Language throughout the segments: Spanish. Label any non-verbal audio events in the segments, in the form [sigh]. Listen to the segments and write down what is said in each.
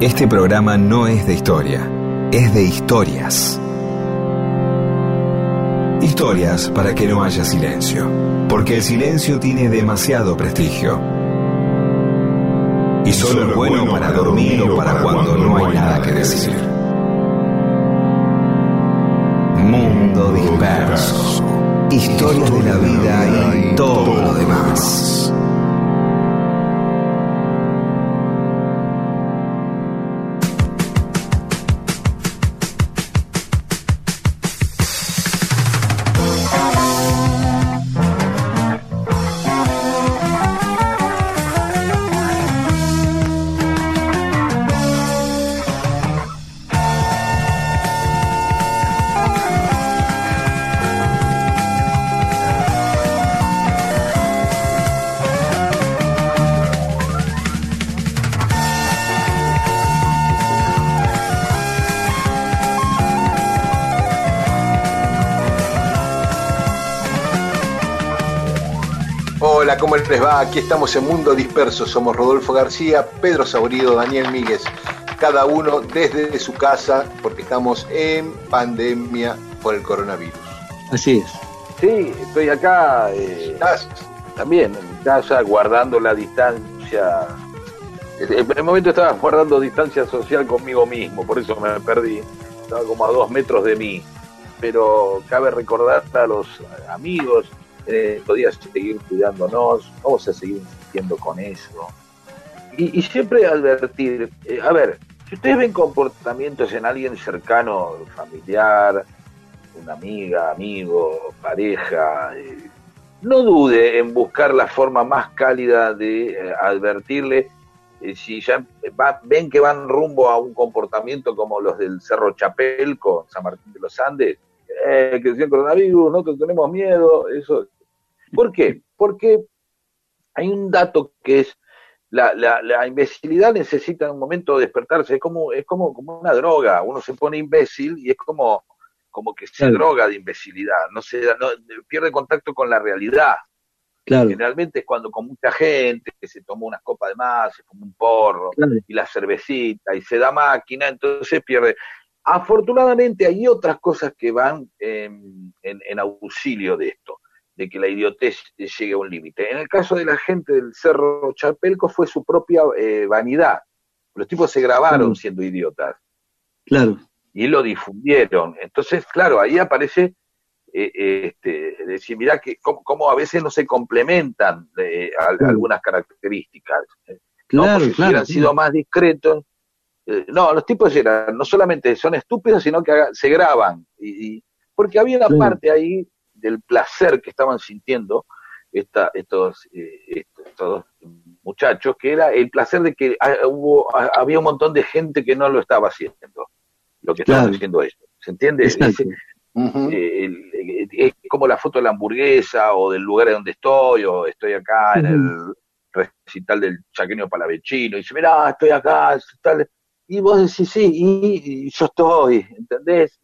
Este programa no es de historia, es de historias. Historias para que no haya silencio, porque el silencio tiene demasiado prestigio. Y solo es bueno para dormir o para cuando no hay nada que decir. Mundo disperso. Historias de la vida y todo lo demás. ¿Cómo les va? Aquí estamos en Mundo Disperso. Somos Rodolfo García, Pedro Saborido, Daniel Míguez. Cada uno desde su casa, porque estamos en pandemia por el coronavirus. Así es. Sí, estoy acá eh, también en mi casa guardando la distancia. En el momento estaba guardando distancia social conmigo mismo, por eso me perdí. Estaba como a dos metros de mí. Pero cabe recordar a los amigos, eh, podía seguir cuidándonos, vamos a seguir insistiendo con eso. Y, siempre advertir, eh, a ver, si ustedes ven comportamientos en alguien cercano, familiar, una amiga, amigo, pareja, eh, no dude en buscar la forma más cálida de eh, advertirle si ya ven que van rumbo a un comportamiento como los del Cerro Chapelco, San Martín de los Andes, eh, que decían coronavirus, nosotros tenemos miedo, eso. ¿Por qué? Porque hay un dato que es la, la, la imbecilidad necesita en un momento despertarse, es como, es como, como una droga, uno se pone imbécil y es como, como que se Claro. droga de imbecilidad, no se no, pierde contacto con la realidad. Claro, Generalmente es cuando con mucha gente que se tomó unas copas de más, se fumó un porro claro. y la cervecita y se da máquina, entonces pierde. Afortunadamente hay otras cosas que van en, en- en auxilio de esto, de que la idiotez llegue a un límite. En el caso de la gente del Cerro Chapelco fue su propia eh, vanidad. Los tipos se grabaron Claro. siendo idiotas Claro, y lo difundieron. Entonces, claro, ahí aparece eh, eh, este, decir, mirá que cómo, cómo a veces no se complementan eh, algunas características. ¿no? claro, Porque si hubieran sido más discretos, eh, no, los tipos eran, no solamente son estúpidos, sino que se graban. Y, y- porque había una parte ahí del placer que estaban sintiendo esta, estos, eh, estos, estos muchachos, que era el placer de que ah, hubo, ah, había un montón de gente que no lo estaba haciendo, lo que estaban Claro. haciendo ellos. ¿Se entiende? Eh, el- el- es como la foto de la hamburguesa o del lugar donde estoy o estoy acá en el recital del chaqueño palavecino y dice, mirá, estoy acá, es tal". y vos decís, sí, y, y yo estoy, ¿entendés?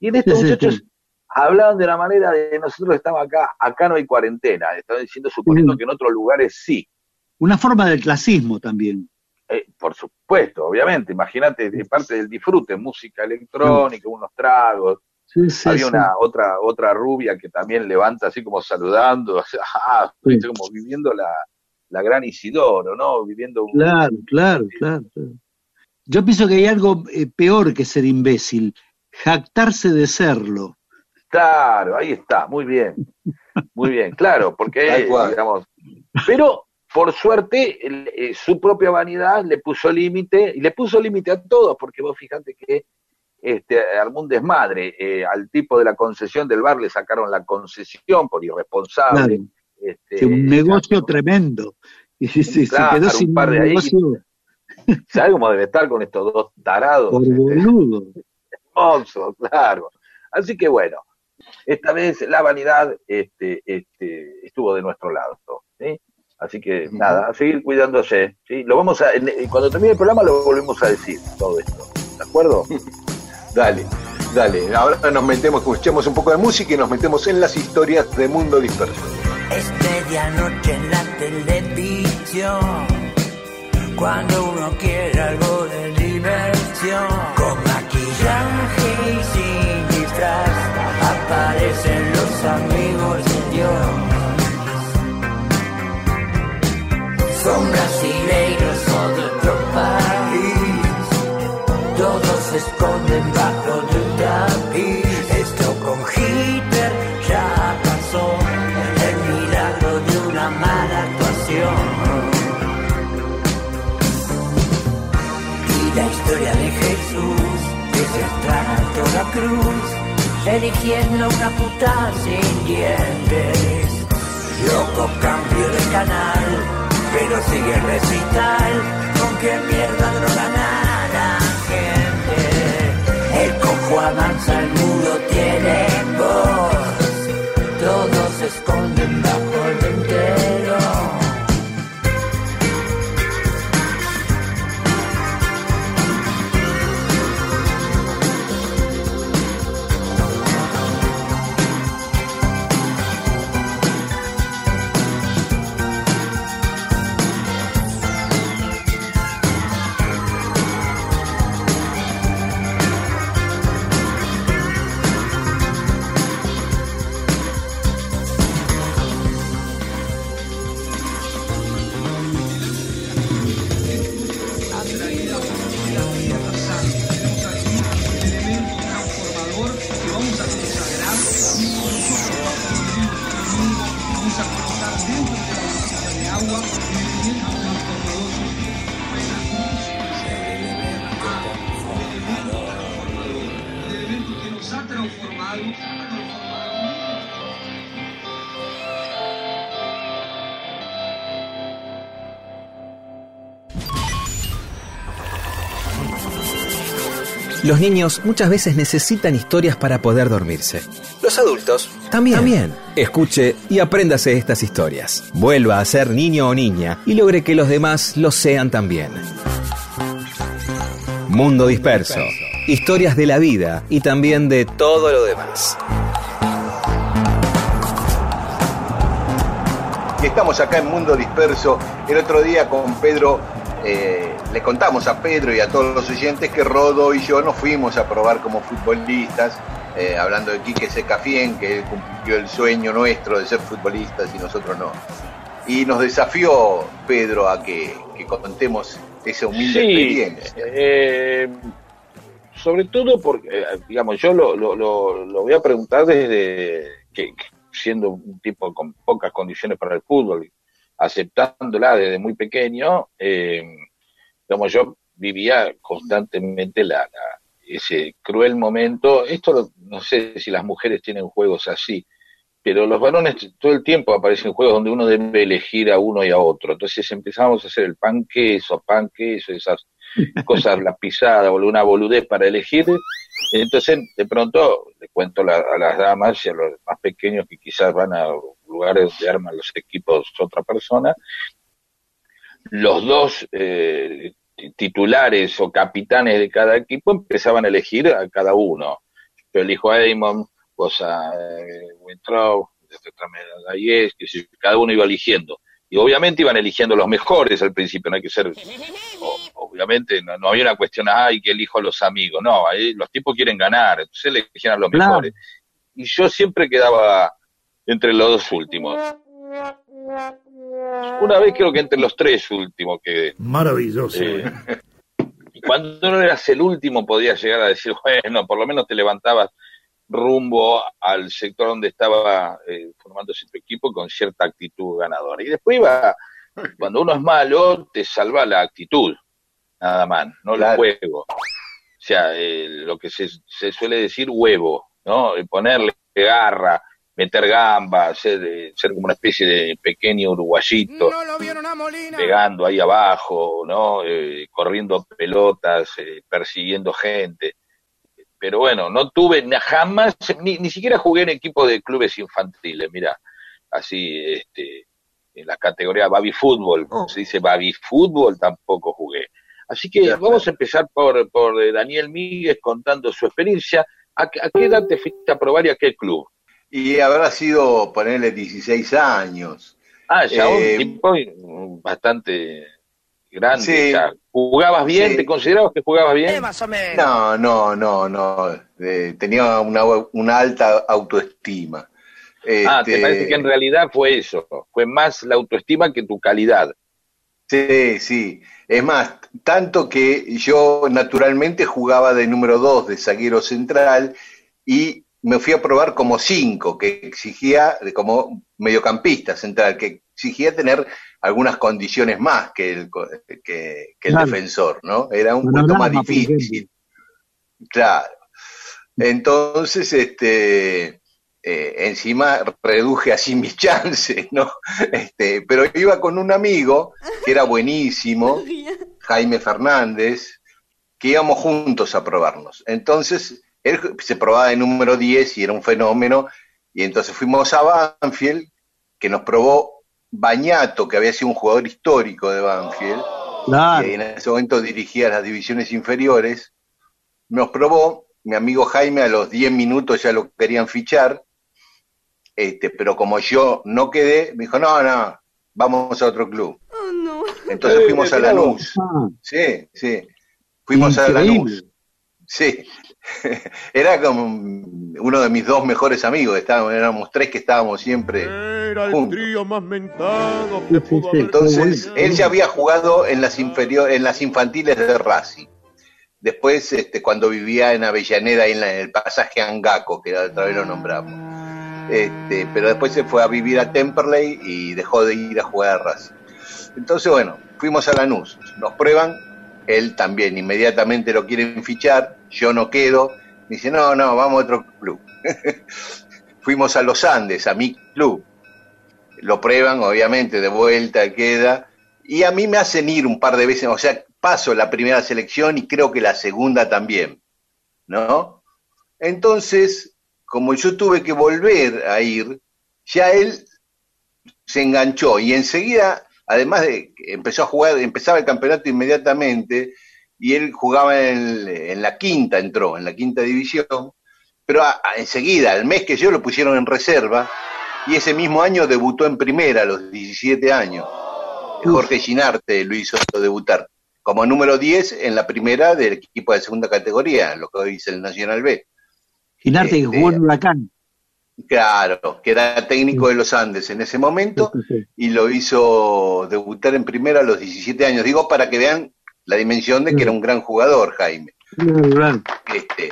Y en estos Sí, sí, muchachos sí. Hablaban de la manera de nosotros estamos acá, acá no hay cuarentena, estaban diciendo, suponiendo que en otros lugares sí. Una forma del clasismo también. Eh, por supuesto, obviamente, imagínate, de parte del disfrute, música electrónica, unos tragos, Sí, sí, había sí. una otra otra rubia que también levanta así como saludando, [laughs] o sea, ah, como viviendo la, la gran Isidoro, ¿no? Viviendo un... Claro, claro, claro, claro. Yo pienso que hay algo eh, peor que ser imbécil, jactarse de serlo. Claro, ahí está, muy bien, muy bien, claro, porque, digamos, pero por suerte eh, su propia vanidad le puso límite, y le puso límite a todos, porque vos fijate que este, armó un desmadre, eh, al tipo de la concesión del bar le sacaron la concesión por irresponsable. Claro, este, un negocio tremendo. Y se, se Claro, quedó un sin par de ahí. negocio [laughs] ¿Sabes cómo debe estar con estos dos tarados? por Este, boludo. hermosos, claro. Así que bueno, esta vez la vanidad este, este, estuvo de nuestro lado. ¿sí? Así que nada, a seguir cuidándose. ¿sí? Lo vamos a, en- cuando termine el programa lo volvemos a decir, todo esto. ¿De acuerdo? [laughs] Dale, dale. Ahora nos metemos, escuchemos un poco de música y nos metemos en las historias de Mundo Disperso. Es medianoche en la televisión. Cuando uno quiere algo de diversión. Son brasileiros o de otro país. Todos se esconden bajo de un tapiz. Esto con Hitler ya pasó, el milagro de una mala actuación. Y la historia de Jesús, desde entrar a la cruz, eligiendo una puta sin dientes. Loco cambio de canal, pero sigue el recital. Con qué mierda drogan a la gente. El cojo avanza, el mudo tiene voz. Los niños muchas veces necesitan historias para poder dormirse. Los adultos también. También. Escuche y apréndase estas historias. Vuelva a ser niño o niña y logre que los demás lo sean también. Mundo Disperso. Historias de la vida y también de todo lo demás. Y estamos acá en Mundo Disperso. El otro día con Pedro eh, le contamos a Pedro y a todos los oyentes que Rodo y yo nos fuimos a probar como futbolistas, eh, hablando de Quique Secafien, que él cumplió el sueño nuestro de ser futbolistas y nosotros no. Y nos desafió Pedro a que, que contemos esa humilde experiencia. Eh, sobre todo porque, eh, digamos, yo lo, lo, lo, lo voy a preguntar desde que siendo un tipo con pocas condiciones para el fútbol, aceptándola desde muy pequeño, eh, como yo vivía constantemente la, la, ese cruel momento. Esto no sé si las mujeres tienen juegos así, pero los varones todo el tiempo aparecen juegos donde uno debe elegir a uno y a otro. Entonces empezamos a hacer el pan queso, pan queso, esas [laughs] cosas, la pisada o una boludez para elegir. Entonces, de pronto, le cuento la, a las damas y a los más pequeños que quizás van a lugares donde arman los equipos otra persona, los dos eh, titulares o capitanes de cada equipo empezaban a elegir a cada uno. Yo elijo a Damon, vos a eh, Wintrow, a Yes, que cada uno iba eligiendo. Y obviamente iban eligiendo los mejores al principio, no hay que ser, o, obviamente no, no, había una cuestión, ay, que elijo a los amigos, no, ahí los tipos quieren ganar, entonces elegían a los Claro. mejores. Y yo siempre quedaba entre los dos últimos. Una vez creo que entre los tres últimos quedé. Maravilloso. Eh, y cuando no eras el último podías llegar a decir, [laughs] bueno, por lo menos te levantabas rumbo al sector donde estaba eh, formándose tu equipo con cierta actitud ganadora. Y después iba, cuando uno es malo, te salva la actitud, nada más, no Claro. el juego. O sea, eh, lo que se, se suele decir huevo, ¿no? El ponerle garra, meter gamba, ser, ser como una especie de pequeño uruguayito pegando ahí abajo, ¿no? Eh, corriendo pelotas, eh, persiguiendo gente. Pero bueno, no tuve jamás, ni, ni siquiera jugué en equipo de clubes infantiles, mira, así, este, en la categoría baby fútbol, se dice baby fútbol, tampoco jugué. Así que Ya, vamos a empezar por, por eh, Daniel Míguez contando su experiencia. ¿A, qué- a qué edad te fuiste a probar y a qué club? Y habrá sido ponerle 16 años. Ah, ya Eh, un tipo mm, bastante grande. Sí. ya. ¿Jugabas bien? Sí. ¿Te considerabas que jugabas bien? No, no, no, no. Eh, tenía una, una alta autoestima. Ah, te Este, parece que en realidad fue eso. Fue más la autoestima que tu calidad. Sí, sí. Es más, tanto que yo naturalmente jugaba de número dos de zaguero central y me fui a probar como cinco, que exigía, como mediocampista central, que exigía tener algunas condiciones más que el, que, el defensor, ¿no? Era un poco más difícil. Claro. Entonces, este, eh, encima reduje así mis chances, [laughs] ¿no? Este, pero iba con un amigo que era buenísimo, [laughs] Jaime Fernández, que íbamos juntos a probarnos. Entonces, él se probaba de número 10 y era un fenómeno, y entonces fuimos a Banfield, que nos probó Bañato, que había sido un jugador histórico de Banfield, y en ese momento dirigía las divisiones inferiores, nos probó, mi amigo Jaime a los 10 minutos ya lo querían fichar, este, pero como yo no quedé, me dijo, no, no, vamos a otro club. Oh, no. Entonces fuimos a Lanús. Sí, sí. Fuimos a Lanús. Sí. [laughs] Era como uno de mis dos mejores amigos, estábamos, éramos tres que estábamos siempre. Era el trío más mentado Entonces, él ya había jugado en las inferiores, en las infantiles de Racing. Después, este, cuando vivía en Avellaneda, en, en el pasaje Angaco, que otra vez lo nombramos. Este, pero después se fue a vivir a Temperley y dejó de ir a jugar a Racing. Entonces, bueno, fuimos a Lanús, nos prueban, él también inmediatamente lo quieren fichar, yo no quedo, me dice, no, no, vamos a otro club. [laughs] fuimos a los Andes, a mi club, lo prueban, obviamente, de vuelta queda, y a mí me hacen ir un par de veces, o sea, paso la primera selección y creo que la segunda también, ¿no? Entonces, como yo tuve que volver a ir, ya él se enganchó y enseguida, además de empezó a jugar, empezaba el campeonato inmediatamente y él jugaba en, la quinta, entró en la quinta división, pero enseguida, al mes que yo lo pusieron en reserva y ese mismo año debutó en primera a los 17 años. Jorge Ginarte lo hizo debutar como número 10 en la primera del equipo de segunda categoría, lo que hoy es el Nacional B. Ginarte que jugó en este, Huracán. Claro, que era técnico de los Andes en ese momento y lo hizo debutar en primera a los 17 años. Digo para que vean la dimensión de que era un gran jugador, Jaime. Este,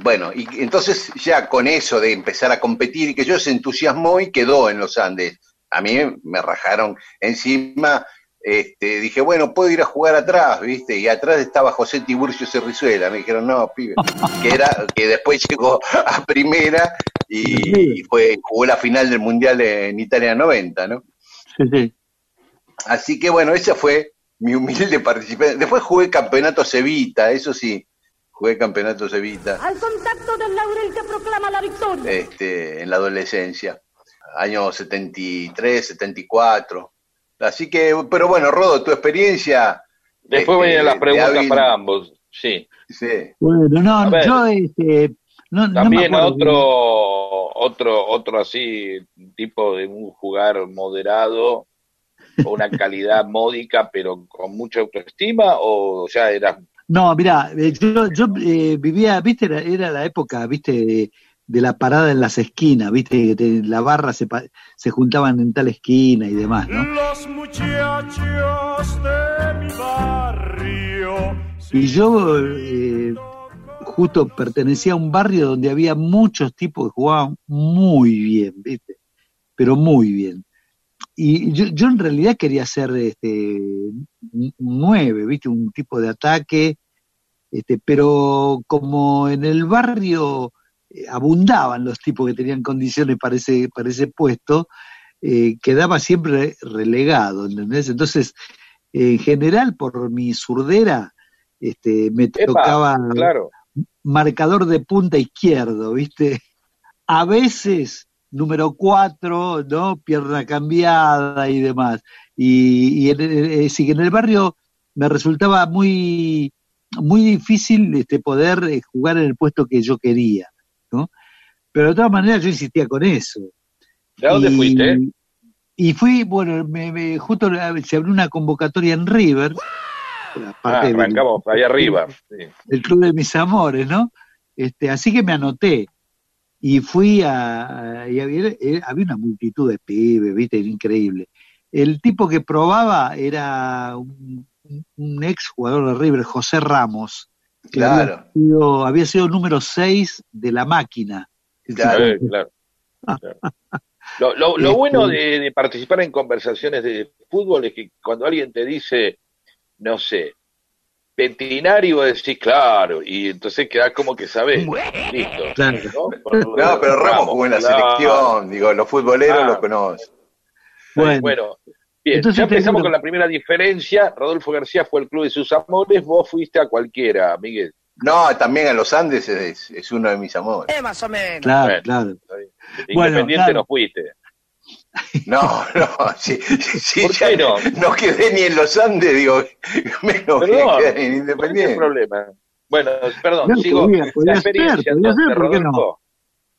bueno, y entonces ya con eso de empezar a competir y que yo se entusiasmó y quedó en los Andes. A mí me rajaron encima este, dije, bueno, puedo ir a jugar atrás, ¿viste? Y atrás estaba José Tiburcio Cerrizuela. Me dijeron, no, pibe. [laughs] Que, era, que después llegó a primera y, fue, jugó la final del Mundial en Italia 90, ¿no? Sí, sí. Así que bueno, esa fue mi humilde participación. Después jugué Campeonato Cevita, eso sí, jugué Campeonato Cevita. Al contacto del laurel que proclama la victoria. Este, en la adolescencia, año 73, 74. Así que, pero bueno, Rodo, tu experiencia. Después este, vienen las preguntas para ambos, sí. sí. Bueno, no, yo este, no, También otro, otro, otro así, tipo de un jugar moderado, con una [laughs] calidad módica, pero con mucha autoestima, o ya era. No, mira, eh, yo, yo eh, vivía, viste, era, era, la época, viste, de, de la parada en las esquinas, viste, que la barra se, se juntaban en tal esquina y demás, ¿no? Los muchachos de mi barrio. Y yo eh, justo pertenecía a un barrio donde había muchos tipos que jugaban muy bien, viste, pero muy bien. Y yo, yo en realidad quería ser este, un nueve, viste, un tipo de ataque, este, pero como en el barrio abundaban los tipos que tenían condiciones para ese, para ese puesto, eh, quedaba siempre relegado, ¿entendés? Entonces, en general, por mi surdera, este, me tocaba marcador de punta izquierdo, ¿viste? A veces número cuatro, ¿no? Pierna cambiada y demás. Y, y en, eh, en el barrio me resultaba muy, muy difícil este, poder jugar en el puesto que yo quería. Pero de todas maneras yo insistía con eso. ¿De dónde fuiste? Y fui, bueno, me, justo se abrió una convocatoria en River. Ah, arrancamos ahí arriba. El club de mis amores, ¿no? Este, así que me anoté. Y fui a. Y había, eh, había una multitud de pibes, ¿viste? Increíble. el tipo que probaba era un, ex jugador de River, José Ramos. claro. Había sido, número 6 de la máquina. Claro, claro. Lo, este, bueno de, participar en conversaciones de fútbol es que cuando alguien te dice, no sé, Petinario, vos decís, claro, y entonces queda como que sabes, listo. Claro, pero Ramos jugó en la selección, digo, los futboleros lo conocen. Bueno, bien, ya empezamos con la primera diferencia. Rodolfo García fue el club de sus amores, vos fuiste a cualquiera, Miguel. No, también a los Andes es, uno de mis amores. Eh, más o menos. Claro, claro. Independiente no fuiste. No, no, sí, sí, no? no quedé ni en los Andes, digo, menos que quedé en Independiente. No problema. Bueno, perdón, sigo. la experiencia, ser, ¿por qué no?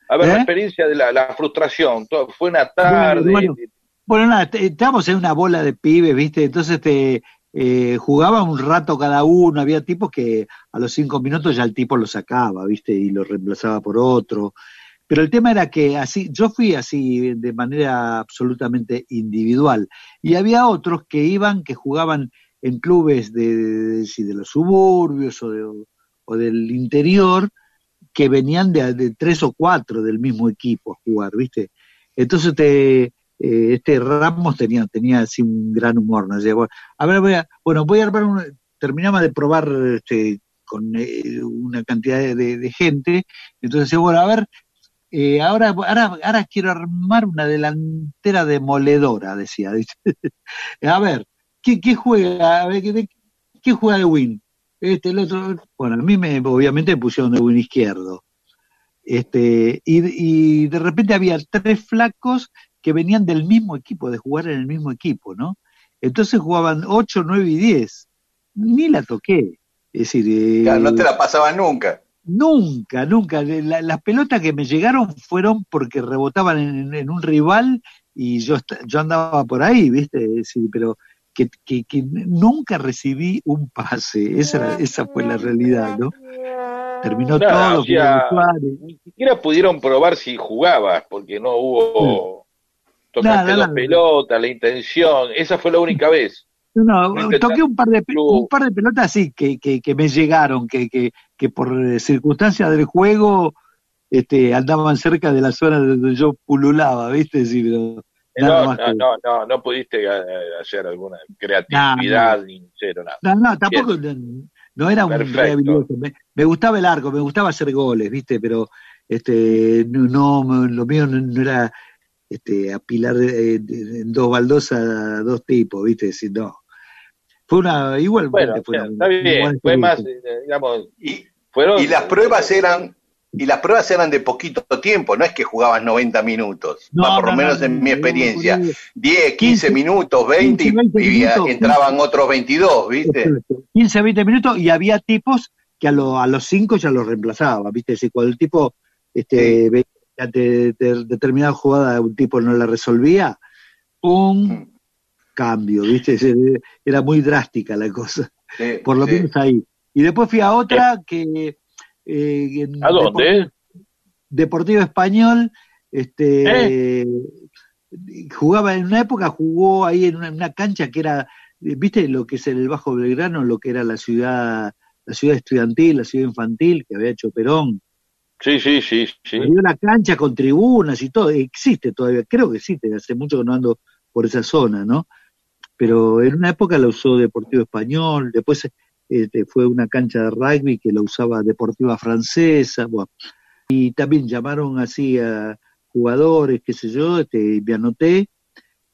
A ver, la ¿Eh? experiencia de la, la frustración, todo, fue una tarde. Bueno, nada, estábamos en una bola de pibes, ¿viste? Entonces te eh, jugaban un rato cada uno, había tipos que a los cinco minutos ya el tipo lo sacaba, ¿viste? Y lo reemplazaba por otro. Pero el tema era que así, yo fui así de manera absolutamente individual. Y había otros que iban, que jugaban en clubes de, de, los suburbios o, o, del interior, que venían de, de, tres o cuatro del mismo equipo a jugar, ¿viste? Entonces te, eh, este Ramos tenía, tenía así un gran humor, ¿no? a ver, voy a, bueno, voy a armar un, terminaba de probar este, con eh, una cantidad de, gente, entonces bueno, a ver, eh, ahora, ahora, ahora quiero armar una delantera demoledora, decía. [laughs] a ver, ¿qué, qué juega? A ver, ¿qué, ¿qué, juega de Win? Este, el otro, bueno, a mí me, obviamente me pusieron de Win izquierdo. Este, y, y de repente había tres flacos que venían del mismo equipo, de jugar en el mismo equipo, ¿no? Entonces jugaban 8, 9 y 10. Ni la toqué. Es decir, eh, no te la pasaban nunca. Nunca, nunca. las pelotas que me llegaron fueron porque rebotaban en, un rival y yo, yo andaba por ahí, ¿viste? Es decir, pero que, que, nunca recibí un pase. Esa, esa fue la realidad, ¿no? Terminó todo. O sea, ni siquiera pudieron probar si jugabas, porque no hubo tocaste dos pelotas, la intención, esa fue la única vez. No, toqué un par de un par de pelotas sí que, que, que me llegaron, que, que, que por circunstancias del juego este, andaban cerca de la zona donde yo pululaba, ¿viste? Sí, pero no, no, no, no, no, pudiste eh, hacer alguna creatividad ni cero, nada. No, no, tampoco, no, era un habilidoso. Me, me, gustaba el arco, me gustaba hacer goles, ¿viste? Pero este, no, lo mío no era este, apilar eh, en dos baldosas dos tipos, ¿viste? Si no. Fue una. Igual. Bueno, fue, está bien, fue más, eh, digamos. Y, fueron, y las pruebas eran. Y las pruebas eran de poquito tiempo, no es que jugabas 90 minutos, por lo menos en mi experiencia. 10, 15 minutos, 20, y, entraban otros 22, ¿viste? 15, 20 minutos y había tipos que a, a los 5 ya los reemplazaba, ¿viste? Si cuando el tipo este, de, determinada jugada un tipo no la resolvía, un mm. cambio, ¿viste? Era muy drástica la cosa. Por lo menos ahí. Y después fui a otra que... Eh, ¿A dónde? Deportivo, Español, este... ¿Eh? Jugaba en una época, jugó ahí en una, cancha que era, ¿viste lo que es el Bajo Belgrano? Lo que era la ciudad, la ciudad estudiantil, la ciudad infantil que había hecho Perón Sí, sí, sí, sí. Había una cancha con tribunas y todo, existe todavía, creo que existe, hace mucho que no ando por esa zona, ¿no? Pero en una época la usó Deportivo Español, después este, fue una cancha de rugby que la usaba Deportiva Francesa, y también llamaron así a jugadores, qué sé yo, este, me anoté,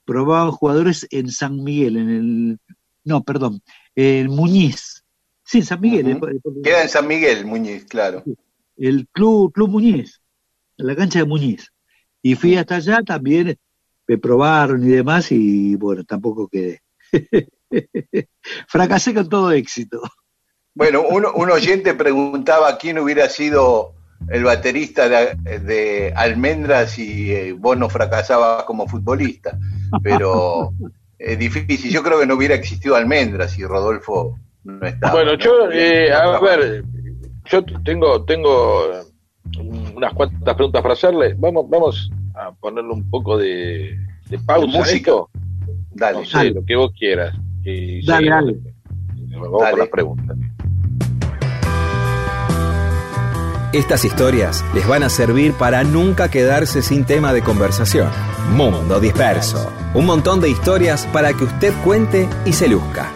probaban jugadores en San Miguel, en el, no, perdón, en Muñiz. Sí, San Miguel. Queda en San Miguel, Muñiz, claro el Club, Club Muñiz, en la cancha de Muñiz. Y fui hasta allá también, me probaron y demás, y bueno, tampoco quedé. [laughs] Fracasé con todo éxito. Bueno, un, oyente preguntaba quién hubiera sido el baterista de, Almendras si eh, vos no fracasabas como futbolista, pero es [laughs] difícil. Yo creo que no hubiera existido Almendras si Rodolfo no estaba. Bueno, yo, eh, a ver, yo tengo, tengo unas cuantas preguntas para hacerle. Vamos, vamos a ponerle un poco de, pausa. música. Dale, no lo que vos quieras. dale, dale. Vamos con las preguntas. Estas historias les van a servir para nunca quedarse sin tema de conversación. Mundo Disperso. Un montón de historias para que usted cuente y se luzca.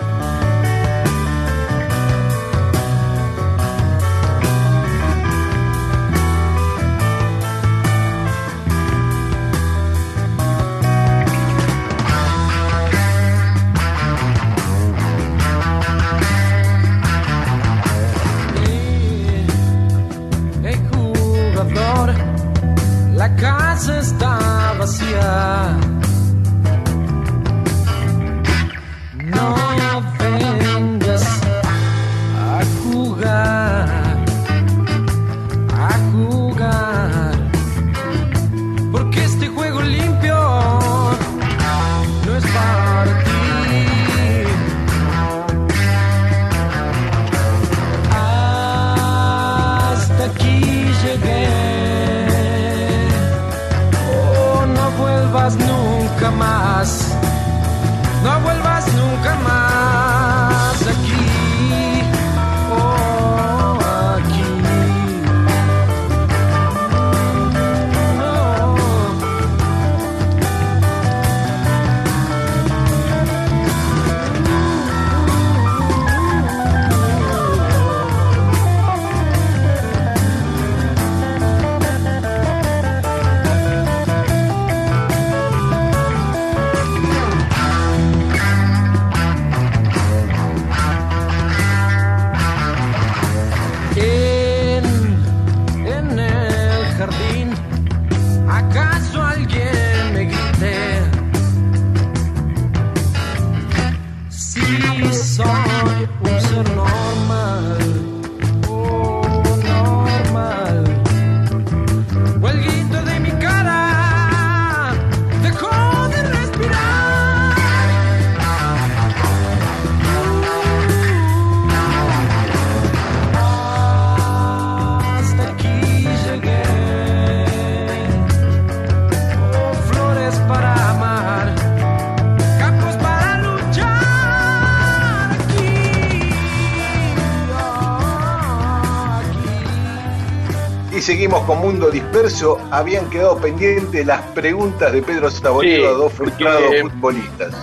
Seguimos con Mundo Disperso. Habían quedado pendientes las preguntas de Pedro Saborido a dos frustrados eh, futbolistas.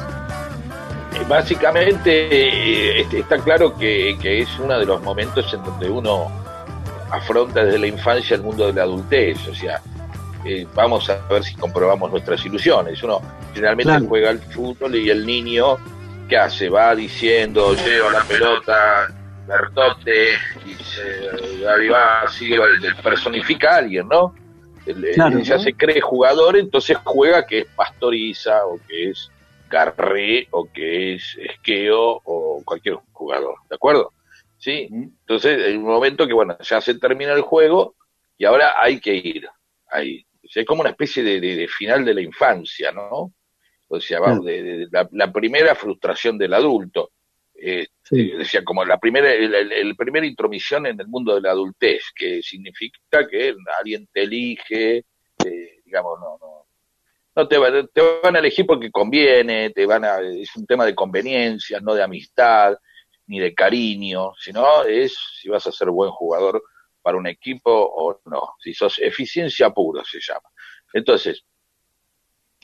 Eh, básicamente eh, este, está claro que, es uno de los momentos en donde uno afronta desde la infancia el mundo de la adultez. O sea, vamos a ver si comprobamos nuestras ilusiones. Uno generalmente juega al fútbol y el niño, ¿qué hace? Va diciendo, lleva la pelota, Bertote, y se, arriba sigue, personifica a alguien, ¿no? ya se cree jugador, entonces juega que es Pastoriza, o que es Garré, o que es Esqueo, o cualquier jugador, ¿de acuerdo? Sí, entonces hay un momento que, bueno, ya se termina el juego y ahora hay que ir. Ahí. es como una especie de, final de la infancia, ¿no? O sea, vamos, de, la, primera frustración del adulto. Este, decía, como la primera, el, primera intromisión en el mundo de la adultez, que significa que alguien te elige, eh, digamos, no, no, no te, te, van a elegir porque conviene, te van a, es un tema de conveniencia, no de amistad, ni de cariño, sino es si vas a ser buen jugador para un equipo o no, si sos eficiencia pura se llama. Entonces,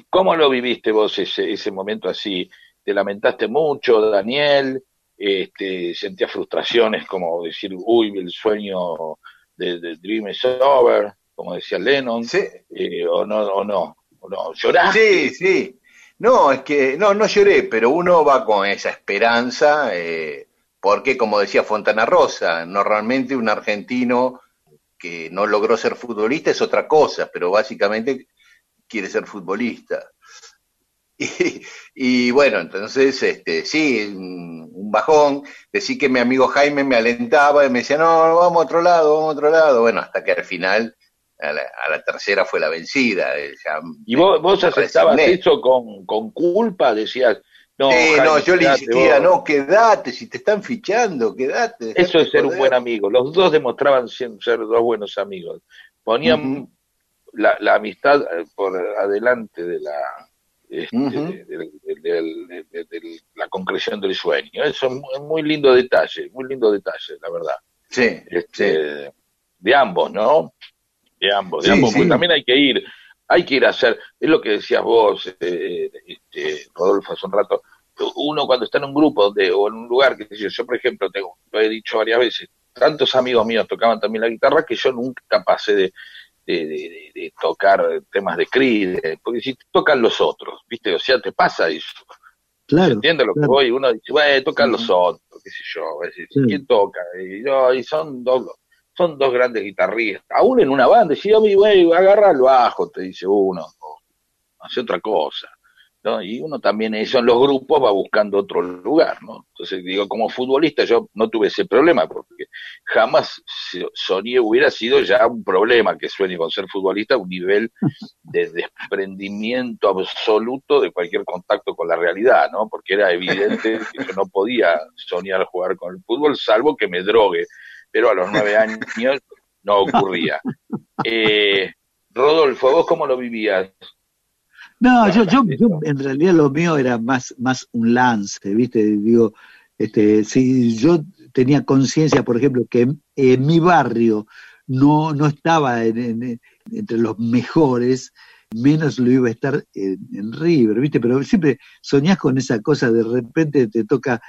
¿cómo lo viviste vos ese, ese momento así? Te lamentaste mucho, Daniel, este, sentías frustraciones como decir, uy, el sueño de, Dream is over, como decía Lennon, sí. Eh, o no, o no, o no, lloraste. Sí, sí. No, es que no, no lloré, pero uno va con esa esperanza, eh, porque como decía Fontana Rosa, normalmente un argentino que no logró ser futbolista es otra cosa, pero básicamente quiere ser futbolista. [laughs] Y, bueno, entonces, este, sí, un, bajón. Decir que mi amigo Jaime me alentaba y me decía, no, vamos a otro lado, vamos a otro lado. Bueno, hasta que al final, a la, tercera fue la vencida. Eh, ¿Y vos, vos aceptabas eso con, con culpa? Decías, no, no, yo le insistía, no, quédate, si te están fichando, quédate. Eso es ser un buen amigo. Los dos demostraban ser dos buenos amigos. Ponían la, la amistad eh, por adelante de la este, de, la concreción del sueño. Eso es muy lindo detalle, muy lindo detalle, la verdad. Sí, este, De ambos, ¿no? De ambos, de ambos, porque también hay que ir, hay que ir a hacer, es lo que decías vos, eh, este, Rodolfo, hace un rato, uno cuando está en un grupo donde, o en un lugar, que yo, yo por ejemplo, tengo, lo he dicho varias veces, tantos amigos míos tocaban también la guitarra que yo nunca pasé de, de, tocar temas de Creed, porque si tocan los otros, ¿viste? O sea, te pasa eso. Claro. ¿Entiendes lo que voy? Uno dice, bueno, tocan los otros, qué sé yo. ¿Quién toca? Y, yo, y son dos son dos grandes guitarristas. Aún en una banda, si yo me voy, agarra el bajo, te dice uno, o hace otra cosa. Y uno también eso en los grupos va buscando otro lugar, ¿no? Entonces digo, como futbolista yo no tuve ese problema, porque jamás soñé hubiera sido ya un problema que sueñe con ser futbolista, un nivel [laughs] de desprendimiento absoluto de cualquier contacto con la realidad, ¿no? Porque era evidente [laughs] que yo no podía soñar jugar con el fútbol, salvo que me drogue, pero a los nueve años no ocurría. [laughs] Eh, Rodolfo, ¿vos cómo lo vivías? No, yo, yo, en realidad lo mío era más, más un lance, ¿viste? Digo, este, si yo tenía conciencia, por ejemplo, que en, mi barrio no, no estaba entre los mejores, menos lo iba a estar en, River, ¿viste? Pero siempre soñás con esa cosa, de repente te toca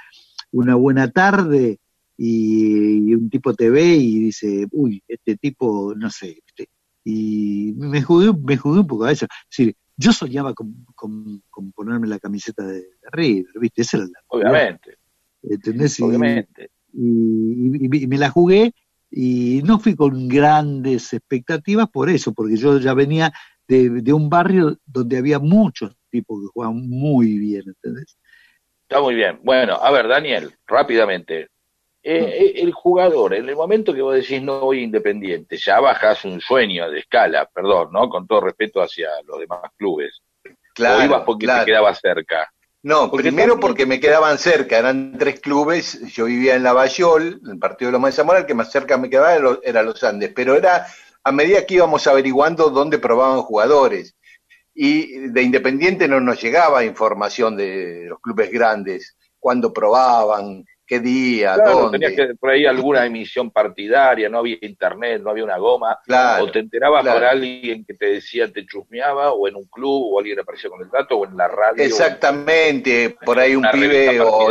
una buena tarde y, un tipo te ve y dice, uy, este tipo, no sé, ¿viste? Y me jugué, me jugué un poco a eso. Es decir, yo soñaba con, con, ponerme la camiseta de, River, ¿viste? Esa era la. Obviamente. ¿Entendés? Obviamente. Y, me la jugué y no fui con grandes expectativas por eso, porque yo ya venía de, un barrio donde había muchos tipos que jugaban muy bien, ¿entendés? Está muy bien. Bueno, a ver, Daniel, rápidamente. Eh, eh, el jugador, en el momento que vos decís no voy independiente, ya bajas un sueño de escala, perdón, ¿no? Con todo respeto hacia los demás clubes. Claro. ¿O ibas porque te quedaba cerca? No, primero porque me quedaban cerca, eran tres clubes, yo vivía en Lavallol, en el partido de Loma de Zamora, el que más cerca me quedaba era los Andes, pero era a medida que íbamos averiguando dónde probaban jugadores. Y de Independiente no nos llegaba información de los clubes grandes, cuándo probaban, qué día, dónde. Tenías que por ahí alguna emisión partidaria, no había internet, no había una goma, o te enterabas por alguien que te decía, te chusmeaba, o en un club, o alguien aparecía con el dato, o en la radio. Exactamente, por ahí un pibe o...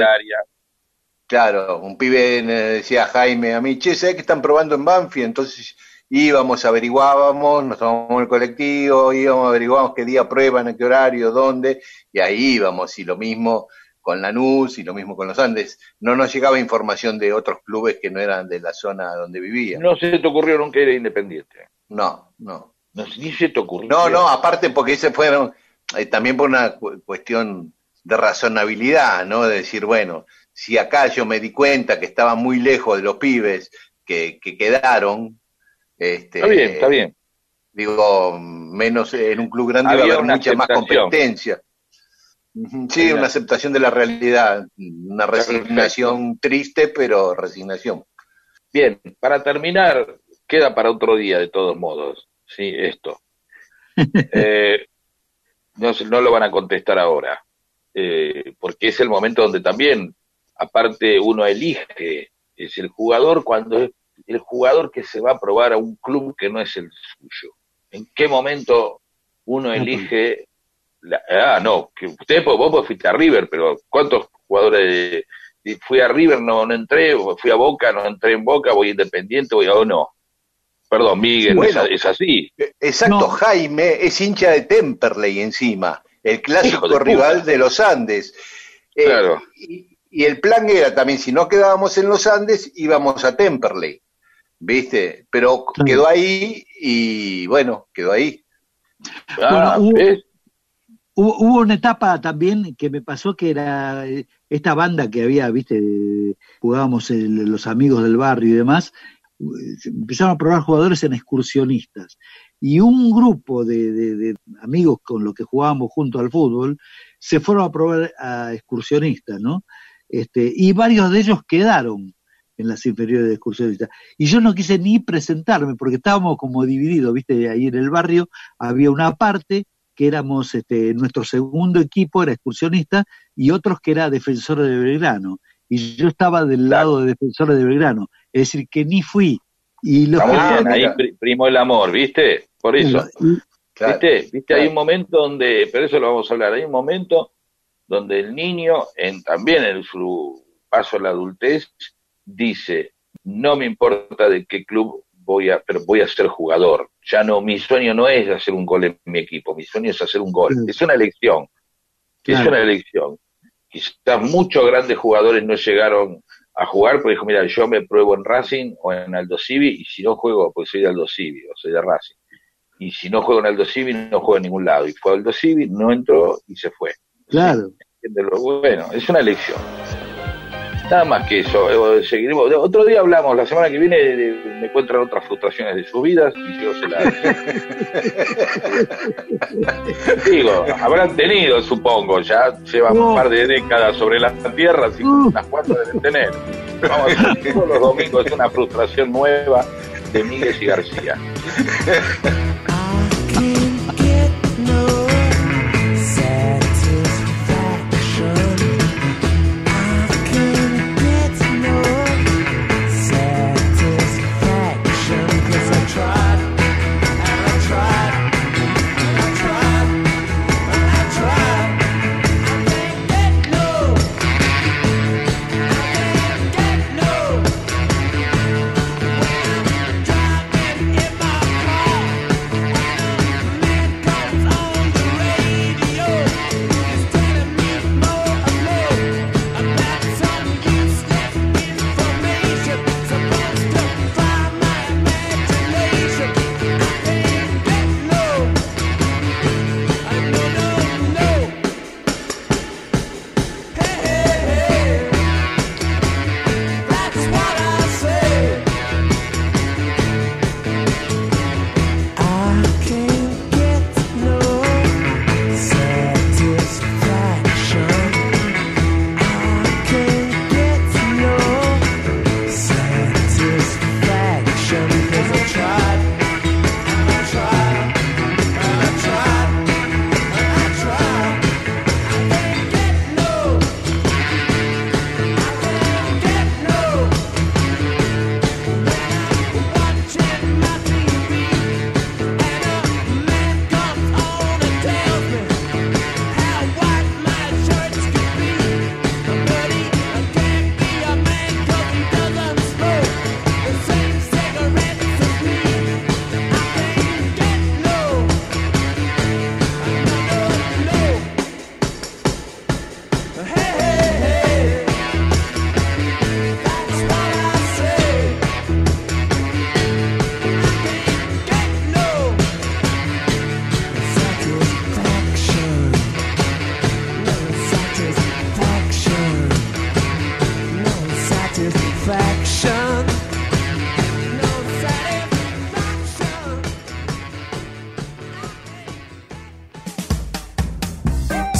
Claro, un pibe decía Jaime a mí, che, ¿sabes que están probando en Banfi? Entonces íbamos, averiguábamos, nos tomamos el colectivo, íbamos, averiguábamos qué día prueban, en qué horario, dónde, y ahí íbamos, y lo mismo con Lanús y lo mismo con los Andes. No nos llegaba información de otros clubes que no eran de la zona donde vivía. No se te ocurrió nunca ir independiente. No, no. No, ni se te ocurrió. No, no, aparte porque ese fueron eh, también por una cuestión de razonabilidad, ¿no? De decir, bueno, si acá yo me di cuenta que estaba muy lejos de los pibes que, quedaron. Este, está bien, está bien. Digo, menos en un club grande Había mucha más competencia. Sí, una aceptación de la realidad, una resignación triste, pero resignación. Bien, para terminar, queda para otro día de todos modos, sí, esto. [laughs] Eh, no, no, lo van a contestar ahora, eh, porque es el momento donde también, aparte, uno elige, es el jugador cuando es el jugador que se va a probar a un club que no es el suyo. ¿En qué momento uno elige ah, no, que usted, vos fuiste a River, pero ¿cuántos jugadores fui a River, no, no entré, fui a Boca, no entré en Boca, voy independiente, voy a o no? Perdón, Miguel, es, así. Exacto, Jaime es hincha de Temperley encima, el clásico rival de los Andes. Eh, claro. y, el plan era también, si no quedábamos en los Andes, íbamos a Temperley, ¿viste? Pero quedó ahí y bueno, quedó ahí. Ah, Hubo, una etapa también que me pasó que era eh, esta banda que había, viste, jugábamos los amigos del barrio y demás, eh, empezaron a probar jugadores en excursionistas. Y un grupo de, amigos con los que jugábamos junto al fútbol se fueron a probar a excursionistas, ¿no? Este, y varios de ellos quedaron en las inferiores de excursionistas. Y yo no quise ni presentarme porque estábamos como divididos, viste, ahí en el barrio había una parte que éramos, este, nuestro segundo equipo era excursionista y otros que era defensores de Belgrano. Y yo estaba del lado de defensores de Belgrano, es decir, que ni fui. Y los ahí primo el amor, ¿viste? Por eso. ¿Viste? ¿Viste? Hay un momento donde, pero eso lo vamos a hablar, hay un momento donde el niño, en, también en su paso a la adultez, dice, no me importa de qué club voy a, pero voy a ser jugador. Ya no, mi sueño no es hacer un gol en mi equipo, mi sueño es hacer un gol. Es una elección. Es una elección. Quizás muchos grandes jugadores no llegaron a jugar, porque dijo, mira, yo me pruebo en Racing o en Aldo Civi, y si no juego, pues soy de Aldo Civi o soy de Racing. Y si no juego en Aldo Civi, no juego en ningún lado. Y fue Aldo Civi, no entró y se fue. Claro. Bueno, es una elección. Nada más que eso, eh, seguiremos. Otro día hablamos, la semana que viene me encuentran otras frustraciones de sus vidas y yo se las... [laughs] Digo, habrán tenido, supongo, ya llevan un par de décadas sobre la tierra, así que unas cuatro deben tener. Vamos a [laughs] todos los domingos es una frustración nueva de Miguel y García. [laughs]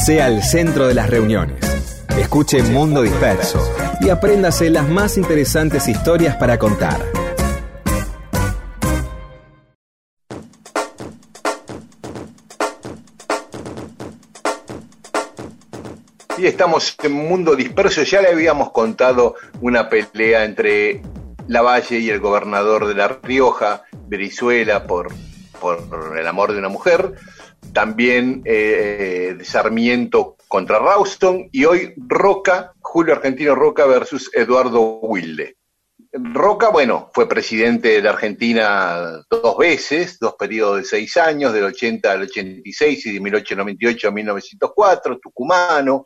sea el centro de las reuniones. Escuche Mundo Disperso y apréndase las más interesantes historias para contar. Y estamos en Mundo Disperso. Ya le habíamos contado una pelea entre Lavalle y el gobernador de La Rioja, Brizuela, por, por el amor de una mujer también eh, Sarmiento contra Rauston y hoy Roca, Julio Argentino Roca versus Eduardo Wilde. Roca, bueno, fue presidente de la Argentina dos veces, dos periodos de seis años, del 80 al 86 y de 1898 a 1904, tucumano.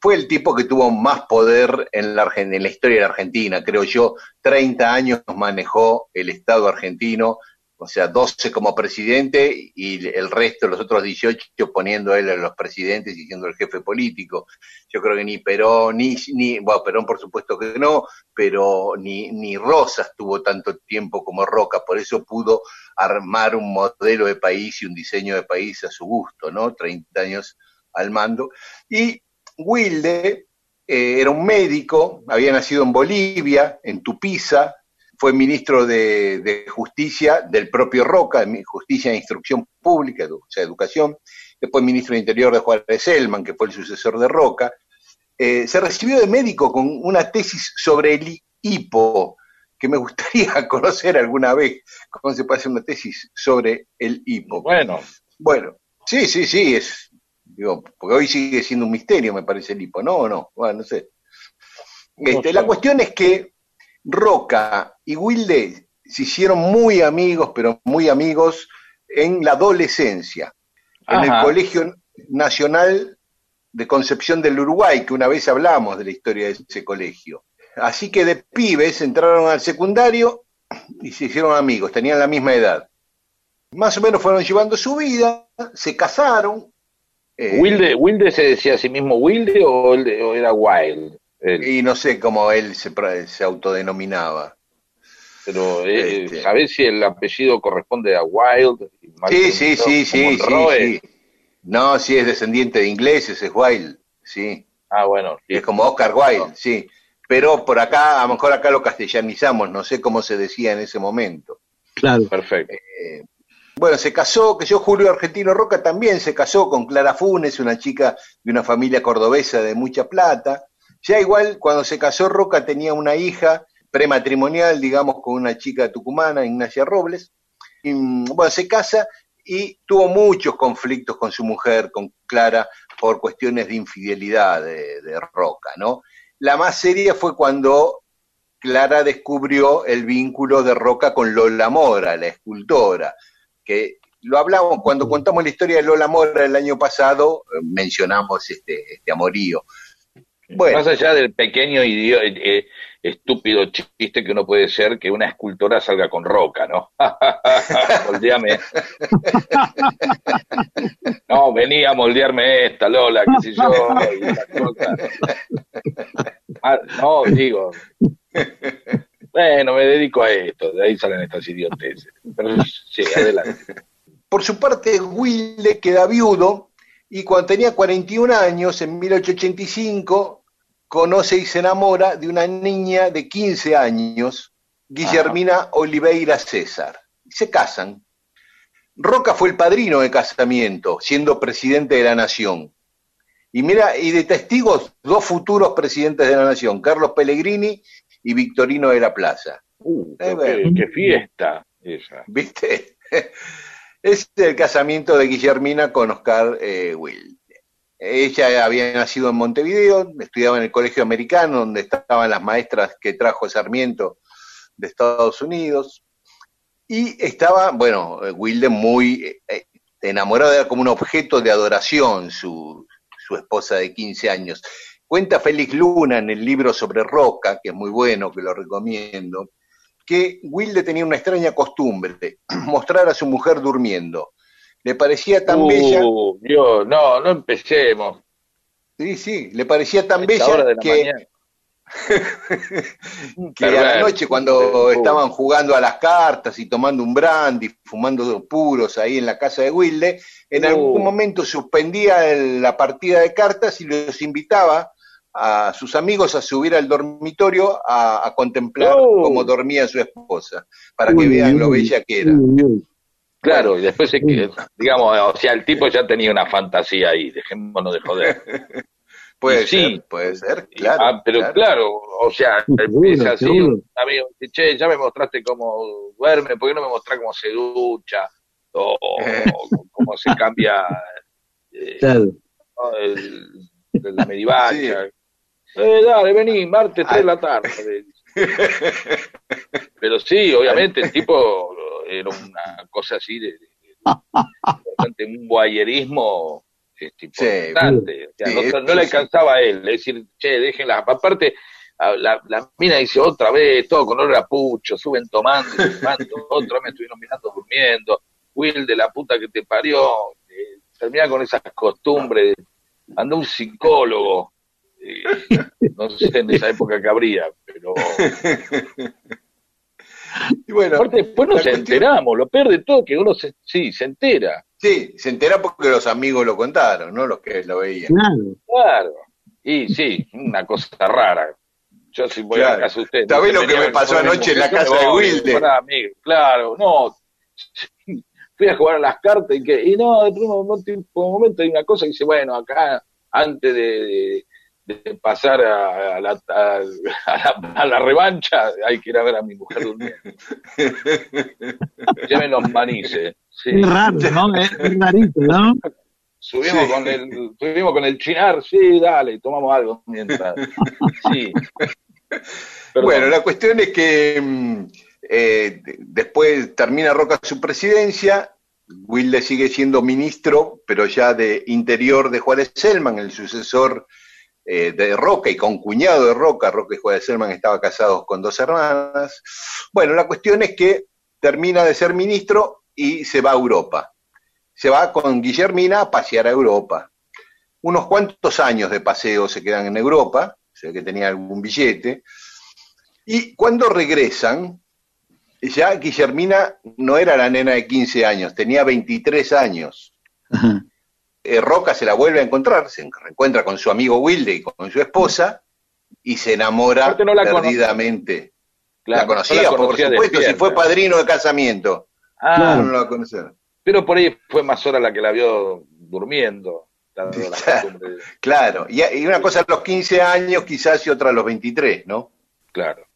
Fue el tipo que tuvo más poder en la, en la historia de la Argentina, creo yo. 30 años manejó el Estado argentino o sea, 12 como presidente y el resto, los otros 18, poniendo él a los presidentes y siendo el jefe político. Yo creo que ni Perón, ni, ni bueno, Perón por supuesto que no, pero ni, ni Rosas tuvo tanto tiempo como Roca, por eso pudo armar un modelo de país y un diseño de país a su gusto, ¿no? 30 años al mando. Y Wilde eh, era un médico, había nacido en Bolivia, en Tupiza, fue ministro de, Justicia del propio Roca, Justicia e Instrucción Pública, o sea, Educación, después ministro de Interior de Juárez Selman, que fue el sucesor de Roca. Eh, se recibió de médico con una tesis sobre el hipo, que me gustaría [laughs] conocer alguna vez cómo se puede hacer una tesis sobre el hipo. Bueno. Bueno, sí, sí, sí, es, digo, porque hoy sigue siendo un misterio, me parece el hipo, ¿no? ¿O no? Bueno, no sé. Este, la cuestión es que Roca y Wilde se hicieron muy amigos, pero muy amigos en la adolescencia, en el Colegio Nacional de Concepción del Uruguay, que una vez hablamos de la historia de ese colegio. Así que de pibes entraron al secundario y se hicieron amigos, tenían la misma edad. Más o menos fueron llevando su vida, se casaron. Eh, ¿Wilde, ¿Wilde se decía a sí mismo Wilde o, era Wild? Y no sé cómo él se, se autodenominaba. Pero, eh, este. ¿sabés si el apellido corresponde a Wild? Sí, sí, sí, sí, sí, No, sí, es descendiente de ingleses, es Wild, sí. Ah, bueno. Es como Oscar Wilde, sí pero por acá, a lo mejor acá lo castellanizamos, no sé cómo se decía en ese momento. Claro. Perfecto. Eh, bueno, se casó, que yo, Julio Argentino Roca también se casó con Clara Funes, una chica de una familia cordobesa de mucha plata. Ya igual, cuando se casó Roca tenía una hija prematrimonial, digamos, con una chica tucumana, Ignacia Robles. Y, bueno, se casa y tuvo muchos conflictos con su mujer, con Clara, por cuestiones de infidelidad de, de Roca, ¿no? La más seria fue cuando Clara descubrió el vínculo de Roca con Lola Mora, la escultora, que lo hablamos cuando contamos la historia de Lola Mora el año pasado, eh, mencionamos este, este amorío. Bueno. Más allá del pequeño idiota, eh, estúpido chiste que no puede ser que una escultora salga con roca, ¿no? [laughs] Moldeame. no, venía a moldearme esta, Lola, qué sé yo. Ah, no, digo. Bueno, me dedico a esto, de ahí salen estas idioteces. Pero sí, adelante. Por su parte, Wilde queda viudo y cuando tenía 41 años, en 1885, conoce y se enamora de una niña de 15 años, Guillermina Oliveira César. Se casan. Roca fue el padrino de casamiento, siendo presidente de la nación. Y mira, y de testigos, dos futuros presidentes de la nación, Carlos Pellegrini y Victorino de la Plaza. Uh, qué, fiesta esa. ¿Viste? [laughs] es el casamiento de Guillermina con Oscar eh, Will. Ella había nacido en Montevideo, estudiaba en el colegio americano, donde estaban las maestras que trajo Sarmiento de Estados Unidos. Y estaba, bueno, Wilde muy eh, enamorado, era como un objeto de adoración su, su esposa de 15 años. Cuenta Félix Luna en el libro sobre Roca, que es muy bueno, que lo recomiendo, que Wilde tenía una extraña costumbre, [clears throat] mostrar a su mujer durmiendo le parecía tan bella. Uh, Dios, no, no empecemos. Sí, sí, le parecía tan bella que, [laughs] que a la noche cuando estaban jugando a las cartas y tomando un brandy, fumando puros ahí en la casa de Wilde, en algún uh. momento suspendía la partida de cartas y los invitaba a sus amigos a subir al dormitorio a, contemplar uh. cómo dormía su esposa, para que vean lo bella que era. Claro, y después, se, digamos, o sea, el tipo ya tenía una fantasía ahí, dejémonos de joder. [laughs] puede sí, ser, puede ser, claro. Ah, pero claro. o sea, empieza así, un amigo che, ya me mostraste cómo duerme, ¿por qué no me mostrás cómo se ducha? O, [laughs] cómo se cambia eh, claro. el, la medivacha. Eh, dale, vení, martes 3 de la tarde. Pero sí, obviamente el tipo era una cosa así de, un guayerismo este, importante. no, le alcanzaba a él, es decir, che, déjenla. Aparte, la, la, mina dice otra vez, todo con olor a pucho, suben tomando, tomando [laughs] otra vez me estuvieron mirando durmiendo, Will de la puta que te parió, eh, termina con esas costumbres, anda un psicólogo, eh, no sé en esa época que habría, pero [laughs] Y bueno, Aparte, después nos enteramos, lo peor de todo que uno se, sí, se entera. Sí, se entera porque los amigos lo contaron, no los que lo veían. Claro. Claro. Y sí, una cosa rara. Yo si voy a casa de usted. ¿Sabés lo que me pasó anoche en la casa de Wilde? claro, no. fui a jugar a las cartas y que, y no, de un momento hay una cosa que dice, bueno, acá, antes de, pasar a, la, a, la, revancha, hay que ir a ver a mi mujer durmiendo. [laughs] Lleven los manices. Sí. Es raro, ¿no? Es, rarito, ¿no? Subimos, con el, subimos con el chinar, sí, dale, tomamos algo mientras. Sí. Bueno, la cuestión es que mm, eh, después termina Roca su presidencia, Wilde sigue siendo ministro, pero ya de interior de Juárez Selman, el sucesor eh, de Roca y con cuñado de Roca. Roca y Juárez Selman estaban casados con dos hermanas. Bueno, la cuestión es que termina de ser ministro y se va a Europa. Se va con Guillermina a pasear a Europa. Unos cuantos años de paseo se quedan en Europa, sé que tenía algún billete. Y cuando regresan, ya Guillermina no era la nena de 15 años, tenía 23 años. Eh, Roca se la vuelve a encontrar, se reencuentra con su amigo Wilde y con su esposa y se enamora perdidamente. la conocía, por supuesto, si fue padrino de casamiento. Ah, no la conocía. Pero por ahí fue más hora la que la vio durmiendo. [laughs] claro, y, y una cosa a los 15 años quizás y otra a los 23, ¿no? Claro.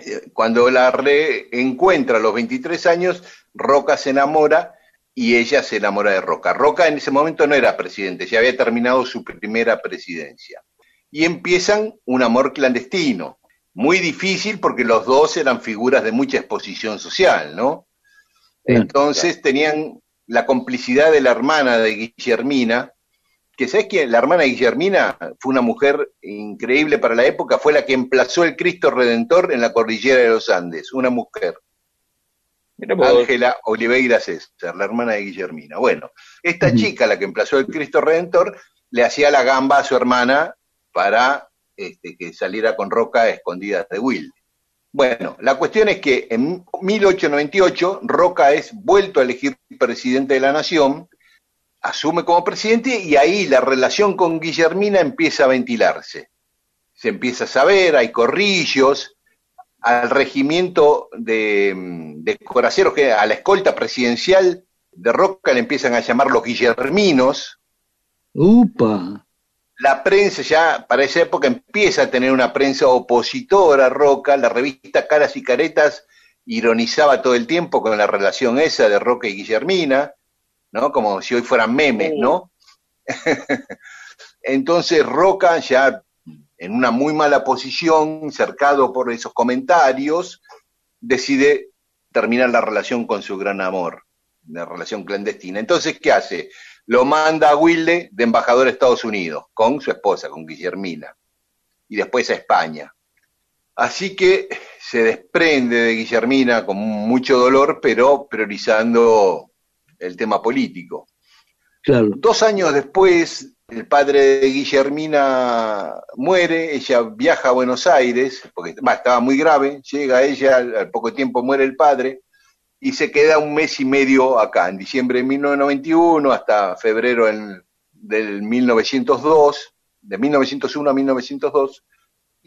Eh, cuando la reencuentra a los 23 años, Roca se enamora y ella se enamora de Roca. Roca en ese momento no era presidente, ya había terminado su primera presidencia. Y empiezan un amor clandestino, muy difícil porque los dos eran figuras de mucha exposición social, ¿no? Entonces tenían la complicidad de la hermana de Guillermina, que sabes que la hermana Guillermina fue una mujer increíble para la época, fue la que emplazó el Cristo Redentor en la cordillera de los Andes, una mujer. Ángela Oliveira César, la hermana de Guillermina. Bueno, esta chica, la que emplazó el Cristo Redentor, le hacía la gamba a su hermana para este, que saliera con Roca escondida de Will. Bueno, la cuestión es que en 1898 Roca es vuelto a elegir presidente de la nación asume como presidente y ahí la relación con Guillermina empieza a ventilarse. Se empieza a saber, hay corrillos, al regimiento de, de coraceros, que a la escolta presidencial de Roca le empiezan a llamar los guillerminos. ¡Upa! La prensa ya para esa época empieza a tener una prensa opositora a Roca, la revista Caras y Caretas ironizaba todo el tiempo con la relación esa de Roca y Guillermina. ¿no? Como si hoy fueran memes, ¿no? [laughs] Entonces Roca ya en una muy mala posición, cercado por esos comentarios, decide terminar la relación con su gran amor, la relación clandestina. Entonces, ¿qué hace? Lo manda a Wilde de embajador a Estados Unidos, con su esposa, con Guillermina, y después a España. Así que se desprende de Guillermina con mucho dolor, pero priorizando el tema político. Dos años después, el padre de Guillermina muere, ella viaja a Buenos Aires, porque estaba muy grave, llega ella, al, poco tiempo muere el padre, y se queda un mes y medio acá, en diciembre de 1991 hasta febrero del 1902, de 1901 a 1902,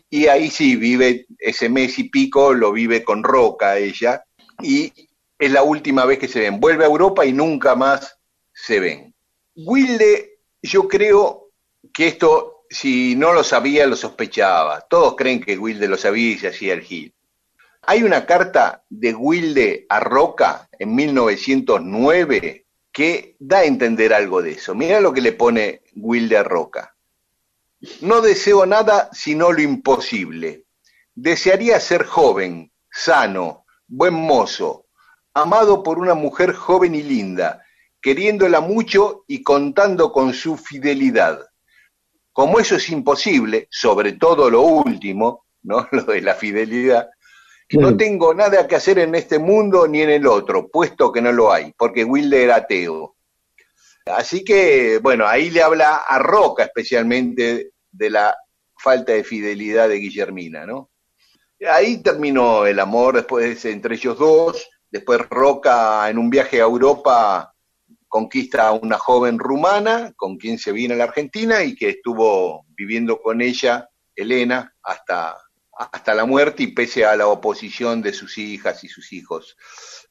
y ahí sí vive ese mes y pico, lo vive con Roca ella, y es la última vez que se ven. Vuelve a Europa y nunca más se ven. Wilde, yo creo que esto, si no lo sabía, lo sospechaba. Todos creen que Wilde lo sabía y se hacía el gil. Hay una carta de Wilde a Roca en 1909 que da a entender algo de eso. Mira lo que le pone Wilde a Roca. No deseo nada sino lo imposible. Desearía ser joven, sano, buen mozo, amado por una mujer joven y linda, queriéndola mucho y contando con su fidelidad. Como eso es imposible, sobre todo lo último, ¿no? [laughs] Lo de la fidelidad, no tengo nada que hacer en este mundo ni en el otro, puesto que no lo hay, porque Wilde era ateo. Así que, bueno, ahí le habla a Roca especialmente de la falta de fidelidad de Guillermina, ¿no? Ahí terminó el amor después entre ellos dos, Después Roca, en un viaje a Europa, conquista a una joven rumana con quien se viene a la Argentina y que estuvo viviendo con ella, Elena, hasta, hasta la muerte y pese a la oposición de sus hijas y sus hijos.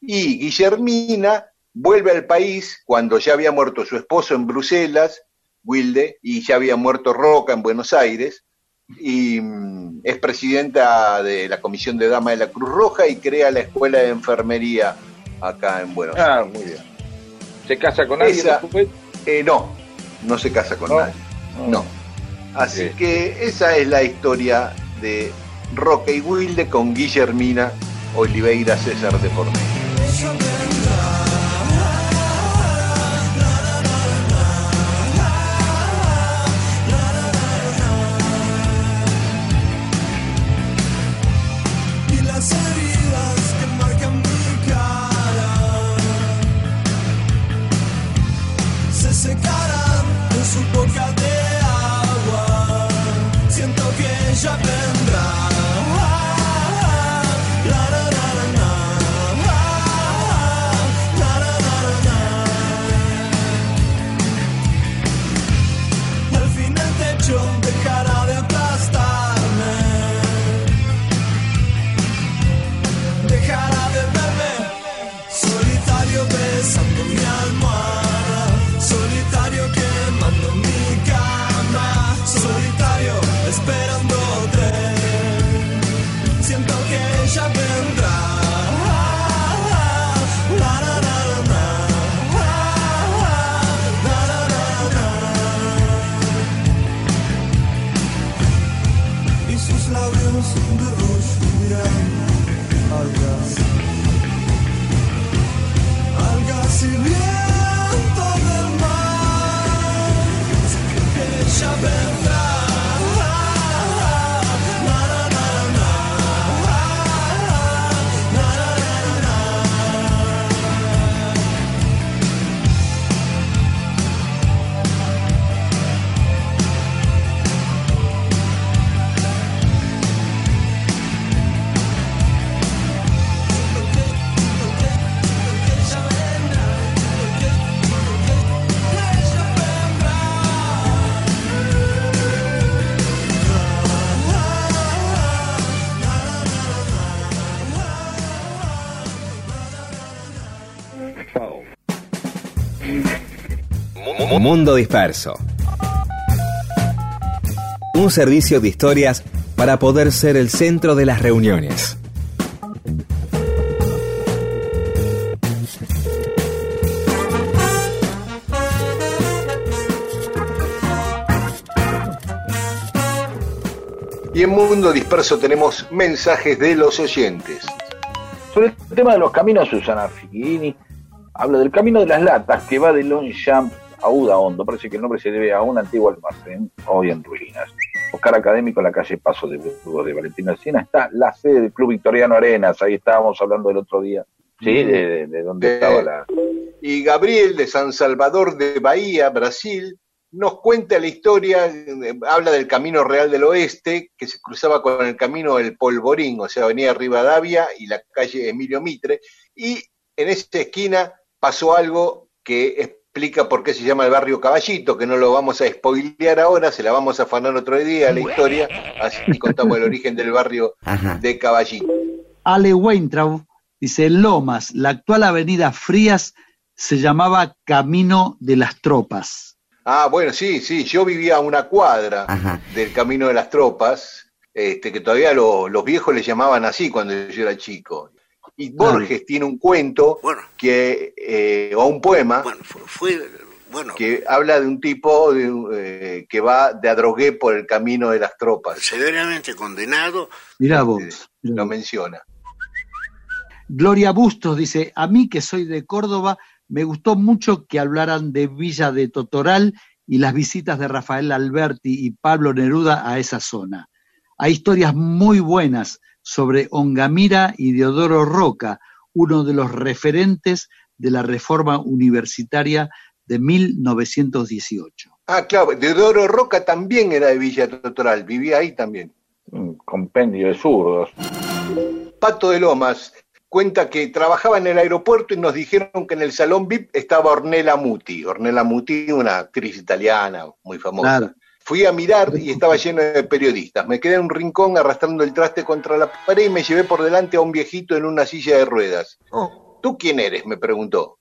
Y Guillermina vuelve al país cuando ya había muerto su esposo en Bruselas, Wilde, y ya había muerto Roca en Buenos Aires, y mm, es presidenta de la Comisión de Dama de la Cruz Roja y crea la Escuela de Enfermería acá en Buenos ah, Aires. Ah, muy bien. ¿Se casa con alguien? Eh, no, no se casa con nadie. No. Así que esa es la historia de Roca y Wilde con Guillermina Oliveira César de por Mundo Disperso. Un servicio de historias para poder ser el centro de las reuniones. Y en Mundo Disperso tenemos mensajes de los oyentes. Sobre el tema de los caminos, Susana Figuini habla del camino de las latas que va de Longchamp Auda Hondo, parece que el nombre se debe a un antiguo almacén, hoy en ruinas. Oscar Académico en la calle Paso de Burgos de Valentina Siena está la sede del Club Victoriano Arenas, ahí estábamos hablando el otro día. Sí, de, de, donde estaba la. Y Gabriel de San Salvador de Bahía, Brasil, nos cuenta la historia, habla del Camino Real del Oeste, que se cruzaba con el Camino del Polvorín, o sea, Avenida Rivadavia y la calle Emilio Mitre, y en esa esquina pasó algo que explica por qué se llama el barrio Caballito, que no lo vamos a spoilear ahora, se la vamos a afanar otro día la historia, así contamos el origen del barrio de Caballito. Ale Weintraub dice, Lomas, la actual avenida Frías se llamaba Camino de las Tropas. Ah, bueno, sí, sí, yo vivía a una cuadra del Camino de las Tropas, este, que todavía los viejos le llamaban así cuando yo era chico. Y Borges tiene un cuento que, eh, o un poema que habla de un tipo eh, que va de adrogué por el camino de las tropas. Severamente condenado. Mirá vos. Eh, lo menciona. Gloria Bustos dice, a mí que soy de Córdoba, me gustó mucho que hablaran de Villa de Totoral y las visitas de Rafael Alberti y Pablo Neruda a esa zona. Hay historias muy buenas sobre Ongamira y Deodoro Roca, uno de los referentes de la reforma universitaria de 1918. Ah, claro, Deodoro Roca también era de Villa Totoral, vivía ahí también. Un compendio de zurdos. Pato de Lomas cuenta que trabajaba en el aeropuerto y nos dijeron que en el salón VIP estaba Ornella Muti. Ornella Muti, una actriz italiana muy famosa. Fui a mirar y estaba lleno de periodistas. Me quedé en un rincón arrastrando el traste contra la pared y me llevé por delante a un viejito en una silla de ruedas. Oh. ¿Tú quién eres? me preguntó.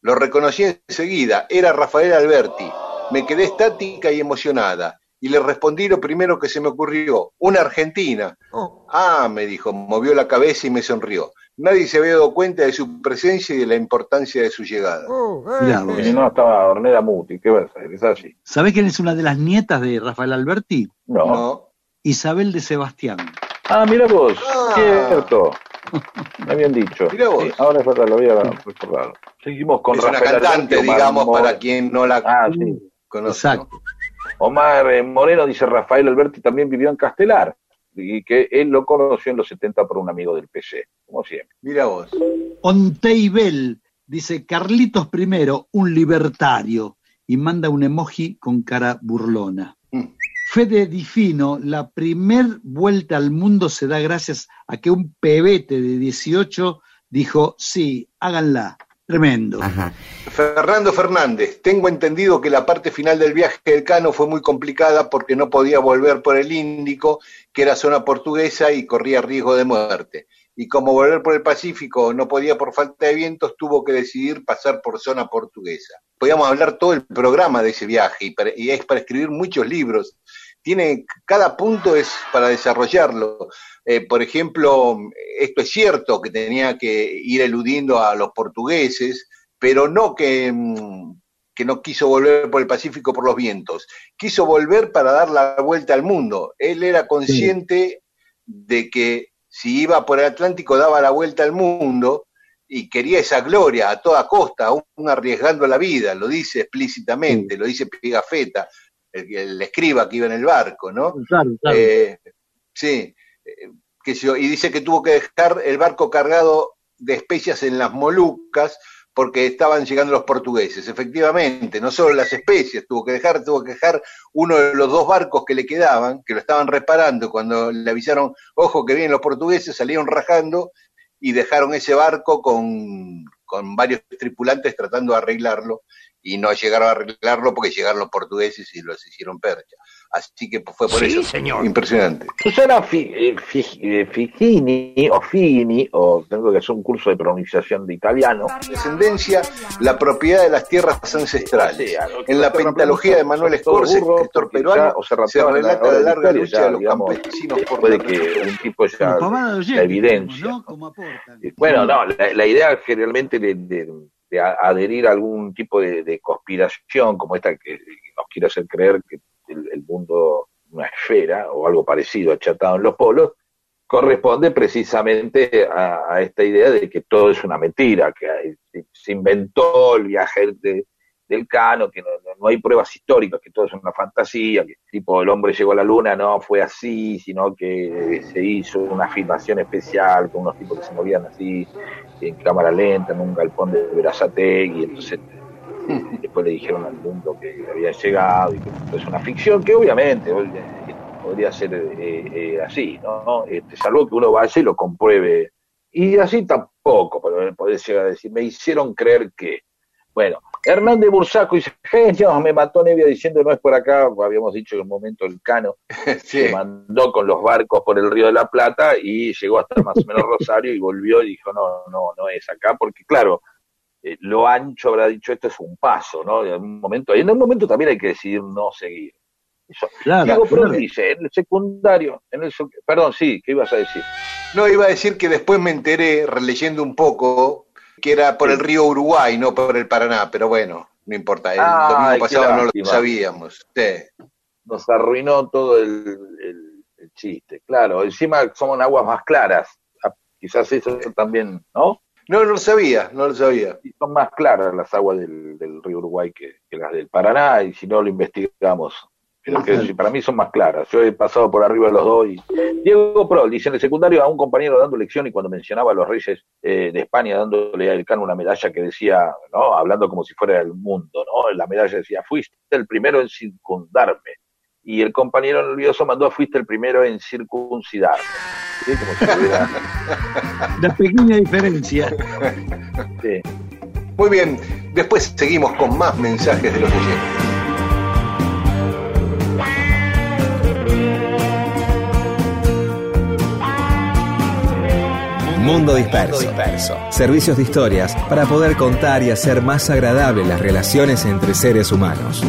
Lo reconocí enseguida, era Rafael Alberti. Me quedé estática y emocionada y le respondí lo primero que se me ocurrió, una argentina. Oh. Ah, me dijo, movió la cabeza y me sonrió. Nadie se había dado cuenta de su presencia y de la importancia de su llegada. Oh, eh. no, estaba Ornella Muti, ¿qué va a ser? Es así. ¿Sabés quién es una de las nietas de Rafael Alberti? No. Isabel de Sebastián. Ah, mira vos, ah. cierto. Me habían dicho. Mira vos. ahora es verdad, lo había recordado. Seguimos con es una cantante, digamos, para quien no la ah, sí. conoce. Exacto. Omar eh, Moreno dice Rafael Alberti también vivió en Castelar y que él lo conoció en los 70 por un amigo del PC, como siempre. Mira vos. Onteibel dice Carlitos I, un libertario, y manda un emoji con cara burlona. Mm. Fede Difino, la primer vuelta al mundo se da gracias a que un pebete de 18 dijo, sí, háganla. Tremendo. Fernando Fernández, tengo entendido que la parte final del viaje del Cano fue muy complicada porque no podía volver por el Índico, que era zona portuguesa y corría riesgo de muerte. Y como volver por el Pacífico no podía por falta de vientos, tuvo que decidir pasar por zona portuguesa. Podíamos hablar todo el programa de ese viaje y, es para escribir muchos libros. Tiene, cada punto es para desarrollarlo. Eh, por ejemplo, esto es cierto que tenía que ir eludiendo a los portugueses, pero no que, mm, que no quiso volver por el Pacífico por los vientos, quiso volver para dar la vuelta al mundo. Él era consciente de que si iba por el Atlántico daba la vuelta al mundo y quería esa gloria a toda costa, aún arriesgando la vida, lo dice explícitamente, lo dice Pigafetta, el, escriba que iba en el barco, ¿no? Claro, claro. Eh, sí, que y dice que tuvo que dejar el barco cargado de especias en las Molucas porque estaban llegando los portugueses. Efectivamente, no solo las especias tuvo que dejar, tuvo que dejar uno de los dos barcos que le quedaban, que lo estaban reparando, cuando le avisaron, ojo que vienen los portugueses, salieron rajando y dejaron ese barco con, con varios tripulantes tratando de arreglarlo y no llegaron a arreglarlo porque llegaron los portugueses y los hicieron percha. Así que fue por eso. Señor. Impresionante. Susana eh, eh, Figini, o Figini, o tengo que hacer un curso de pronunciación de italiano. Descendencia, la propiedad de las tierras ancestrales. en la pentalogía de Manuel Escorce, escritor peruano, se relata la larga lucha de los campesinos por Puede que un tipo ya la evidencia. Bueno, no, la, idea generalmente de, de, adherir a algún tipo de, de conspiración como esta que nos quiere hacer creer que el, mundo, una esfera o algo parecido achatado en los polos, corresponde precisamente a, esta idea de que todo es una mentira, que se inventó el viaje del Cano, que no, hay pruebas históricas, que todo es una fantasía, que tipo el hombre llegó a la luna, no fue así, sino que se hizo una filmación especial con unos tipos que se movían así en cámara lenta, en un galpón de Verazategui, entonces [laughs] después le dijeron al mundo que había llegado y que es una ficción, que obviamente podría ser eh, eh, así, ¿no? Este, salvo que uno vaya y lo compruebe. Y así tampoco, pero podés llegar a decir, me hicieron creer que. Bueno, Hernández Bursaco dice, genio, me mató Nevia diciendo no es por acá, habíamos dicho en un momento el Cano [laughs] se mandó con los barcos por el Río de la Plata y llegó hasta más o menos [laughs] Rosario y volvió y dijo, no, no, no es acá, porque claro, eh, lo ancho habrá dicho esto es un paso, ¿no? En un momento, en un momento también hay que decidir no seguir. Claro, Diego dice, en el secundario, en el, perdón, sí, ¿qué ibas a decir? No, iba a decir que después me enteré, releyendo un poco, que era por el río Uruguay, no por el Paraná, pero bueno, no importa, el domingo pasado no lo sabíamos. Nos arruinó todo el, el, chiste, claro, encima somos aguas más claras, quizás eso también, ¿no? No, no lo sabía, no lo sabía. Y son más claras las aguas del, río Uruguay que, las del Paraná, y si no lo investigamos. Pero que para mí son más claras. Yo he pasado por arriba de los dos. Y... Diego Pro dice en el secundario a un compañero dando lección y cuando mencionaba a los reyes eh, de España dándole a Elcano una medalla que decía, ¿no? hablando como si fuera el mundo, ¿no? la medalla decía, fuiste el primero en circundarme y el compañero nervioso mandó fuiste el primero en circuncidar. ¿Sí? [laughs] La pequeña diferencia. Sí. Muy bien, después seguimos con más mensajes de los oyentes. Mundo Disperso. Servicios de historias para poder contar y hacer más agradables las relaciones entre seres humanos.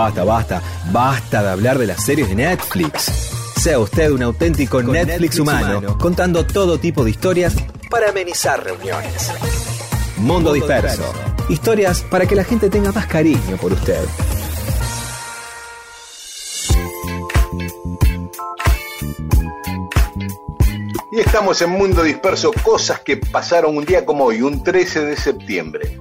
Basta, basta, basta de hablar de las series de Netflix. Sea usted un auténtico Netflix, humano, contando todo tipo de historias para amenizar reuniones. Mundo disperso. Historias para que la gente tenga más cariño por usted. Y estamos en Mundo Disperso, cosas que pasaron un día como hoy, un 13 de septiembre.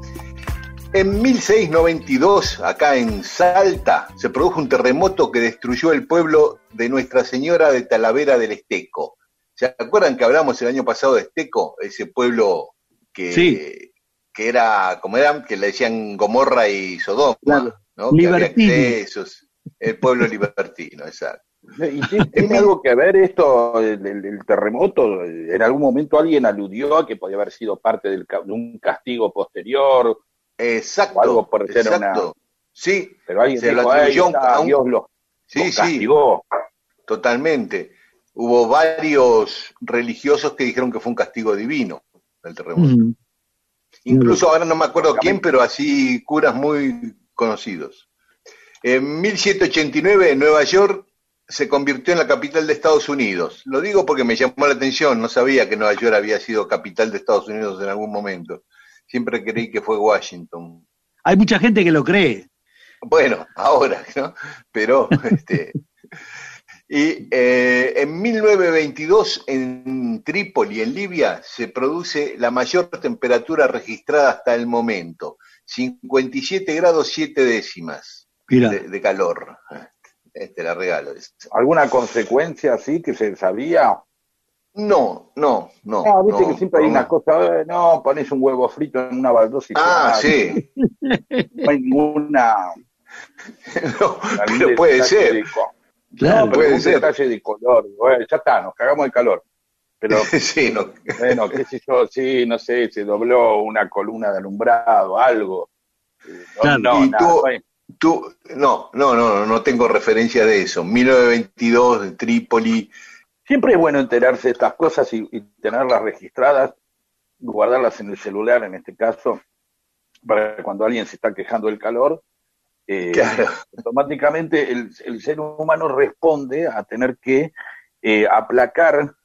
En 1692, acá en Salta, se produjo un terremoto que destruyó el pueblo de Nuestra Señora de Talavera del Esteco. ¿Se acuerdan que hablamos el año pasado de Esteco? Ese pueblo que, que era, como eran, que le decían Gomorra y Sodoma, ¿no? el pueblo libertino, exacto. ¿Y tiene algo que ver esto, el, terremoto? ¿En algún momento alguien aludió a que podía haber sido parte de un castigo posterior? Exacto. algo por ser exacto. Sí, pero alguien se dijo, lo Dios lo, sí, castigó. Sí, totalmente. Hubo varios religiosos que dijeron que fue un castigo divino el terremoto. Incluso ahora no me acuerdo quién, pero así curas muy conocidos. En 1789, Nueva York se convirtió en la capital de Estados Unidos. Lo digo porque me llamó la atención, no sabía que Nueva York había sido capital de Estados Unidos en algún momento. Siempre creí que fue Washington. Hay mucha gente que lo cree. Bueno, ahora, ¿no? Pero, [laughs] este. Y eh, en 1922 en Trípoli, en Libia, se produce la mayor temperatura registrada hasta el momento, 57 grados 7 décimas de, calor. Este la regalo. ¿Alguna consecuencia así que se sabía? No, no, no. Ah, viste que siempre hay una cosa, eh, no, pones un huevo frito en una baldosa y Ah, sí. [laughs] No hay ninguna. [laughs] no, pero puede ser. Claro, no, puede ser. detalle de color. Bueno, ya está, nos cagamos de calor. Pero, [laughs] sí, no. bueno, qué sé yo, sí, no sé, se dobló una columna de alumbrado, algo. No, no, y tú, tú, no, no, no, no tengo referencia de eso. 1922, de Trípoli, Siempre es bueno enterarse de estas cosas y, tenerlas registradas, guardarlas en el celular en este caso, para cuando alguien se está quejando del calor, eh, automáticamente el, ser humano responde a tener que eh, aplacar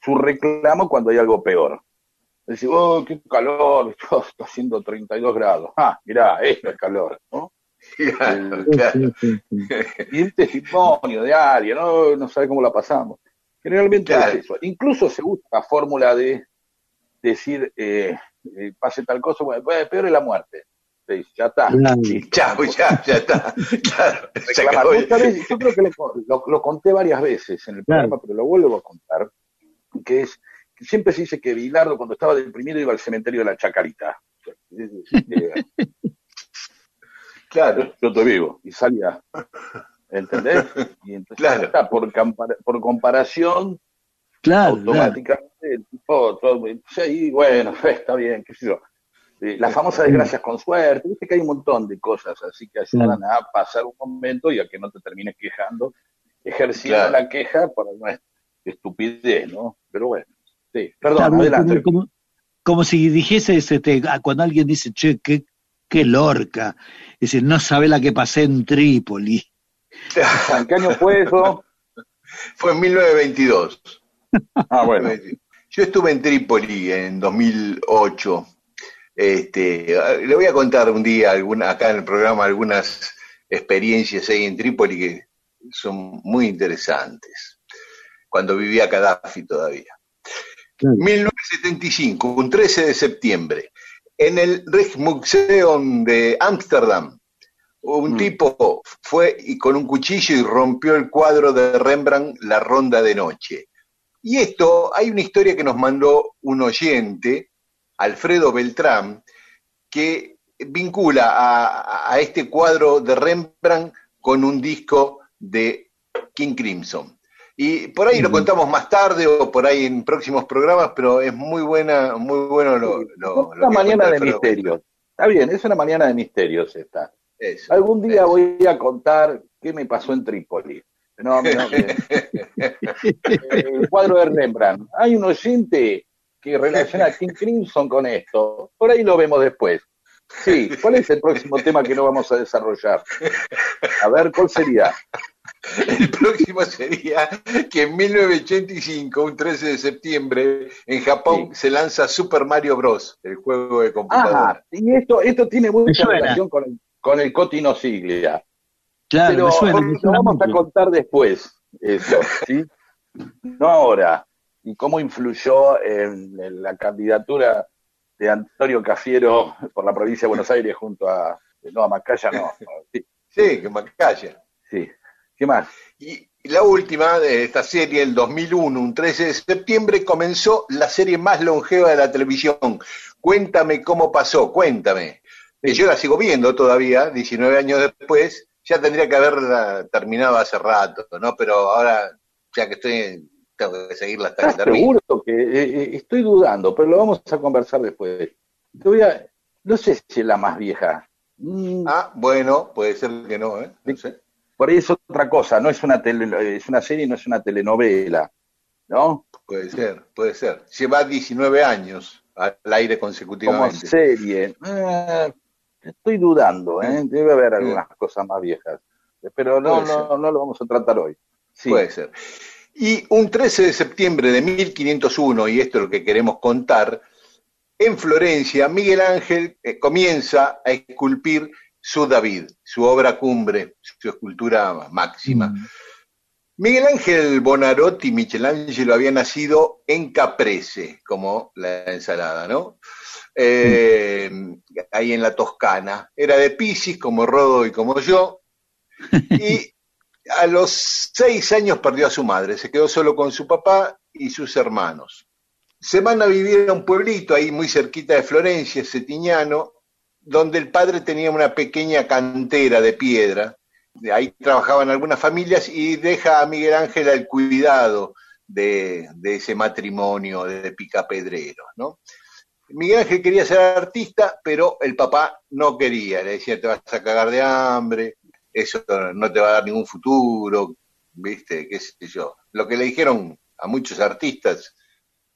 su reclamo cuando hay algo peor. Decir, oh, qué calor, [laughs] está haciendo 32 grados. Ah, mirá, esto es calor, ¿no? [laughs] y un testimonio de alguien, no, no sabe cómo la pasamos. Generalmente es eso. Incluso se usa la fórmula de decir, eh, eh, pase tal cosa, bueno, peor es la muerte. ya está. ya, [laughs] ya, ya está. Claro, yo creo que lo, lo, conté varias veces en el programa, pero lo vuelvo a contar, que es que siempre se dice que Bilardo cuando estaba deprimido iba al cementerio de la Chacarita. [laughs] claro. Yo te vivo. Y salía. ¿Entendés? [laughs] Y entonces claro. está, por, por comparación, claro, automáticamente el tipo, todo, sí, bueno, [laughs] está bien, qué sé yo. Las famosas desgracias con suerte, viste que hay un montón de cosas así que ayudan a pasar un momento y a que no te termines quejando, ejerciendo la queja por una estupidez, ¿no? Pero bueno, sí, perdón, adelante. Como, si dijese este, cuando alguien dice, che, qué, qué lorca, dice, no sabe la que pasé en Trípoli. ¿En qué año fue eso? [laughs] Fue en 1922. Ah, bueno. Yo estuve en Trípoli en 2008 este, le voy a contar un día alguna, acá en el programa algunas experiencias ahí en Trípoli que son muy interesantes. Cuando vivía Gaddafi todavía. 1975, un 13 de septiembre, en el Rijksmuseum de Ámsterdam, un mm. tipo fue y con un cuchillo y rompió el cuadro de Rembrandt La Ronda de Noche. Y esto, hay una historia que nos mandó un oyente Alfredo Beltrán, que vincula a, este cuadro de Rembrandt con un disco de King Crimson. Y por ahí lo contamos más tarde o por ahí en próximos programas, pero es muy buena, muy bueno lo, lo, una mañana de misterios. Está bien, es una mañana de misterios esta. Algún día voy a contar qué me pasó en Trípoli. No, [laughs] el cuadro de Rembrandt. Hay un oyente que relaciona a King Crimson con esto. Por ahí lo vemos después. Sí, ¿cuál es el próximo tema que no vamos a desarrollar? A ver, ¿cuál sería? El próximo sería que en 1985, un 13 de septiembre, en Japón se lanza Super Mario Bros., el juego de computadora. Ajá, y esto, esto tiene mucha relación con el, con el Cotino Siglia. Claro, Pero vamos a contar después, eso, ¿sí? [laughs] No ahora y cómo influyó en, la candidatura de Antonio Cafiero por la provincia de Buenos Aires junto a, no, a Macaya, no. [laughs] Sí, que Macaya. Sí. ¿Qué más? Y, la última de esta serie, el 2001, un 13 de septiembre, comenzó la serie más longeva de la televisión. Cuéntame cómo pasó, cuéntame. Yo la sigo viendo todavía, 19 años después, ya tendría que haberla terminado hace rato, ¿no? Pero ahora, ya que estoy tengo que seguirla hasta que termine. Seguro que eh, eh, estoy dudando, pero lo vamos a conversar después. voy a, no sé si es la más vieja. Mm. Ah, bueno, puede ser que no, ¿eh? Por ahí es otra cosa, no es una tele, es una serie, no es una telenovela, ¿no? Puede ser, puede ser. Lleva 19 años al aire consecutivamente. Como serie. Eh, estoy dudando, ¿eh? Debe haber algunas cosas más viejas. Pero no, no, no lo vamos a tratar hoy. Puede ser. Y un 13 de septiembre de 1501, y esto es lo que queremos contar, en Florencia, Miguel Ángel eh, comienza a esculpir su David, su obra cumbre, su escultura máxima. Mm. Miguel Ángel Bonarotti Michelangelo había nacido en Caprese, como la ensalada, ¿no? Eh, ahí en la Toscana. Era de Piscis, como Rodo y como yo. [laughs] Y a los seis años perdió a su madre, se quedó solo con su papá y sus hermanos. Se van a vivir a un pueblito ahí muy cerquita de Florencia, Setiñano, donde el padre tenía una pequeña cantera de piedra. Ahí trabajaban algunas familias y deja a Miguel Ángel al cuidado de, ese matrimonio de picapedreros, ¿no? Miguel Ángel quería ser artista, pero el papá no quería, le decía, te vas a cagar de hambre, eso no te va a dar ningún futuro, ¿viste? ¿Qué sé yo? Lo que le dijeron a muchos artistas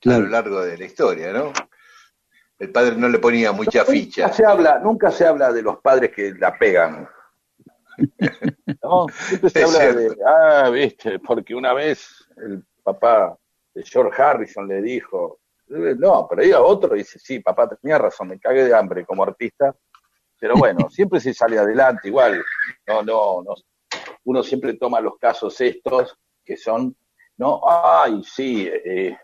a lo largo de la historia, ¿no? El padre no le ponía mucha ficha. Nunca se habla, nunca se habla de los padres que la pegan. [laughs] ¿No? Siempre se habla de, ah, viste, porque una vez el papá de George Harrison le dijo, no, pero a otro dice, sí, papá tenía razón, me cagué de hambre como artista, Pero bueno, [laughs] siempre se sale adelante, igual. No, no, no. Uno siempre toma los casos estos que son, no, ay, sí, eh,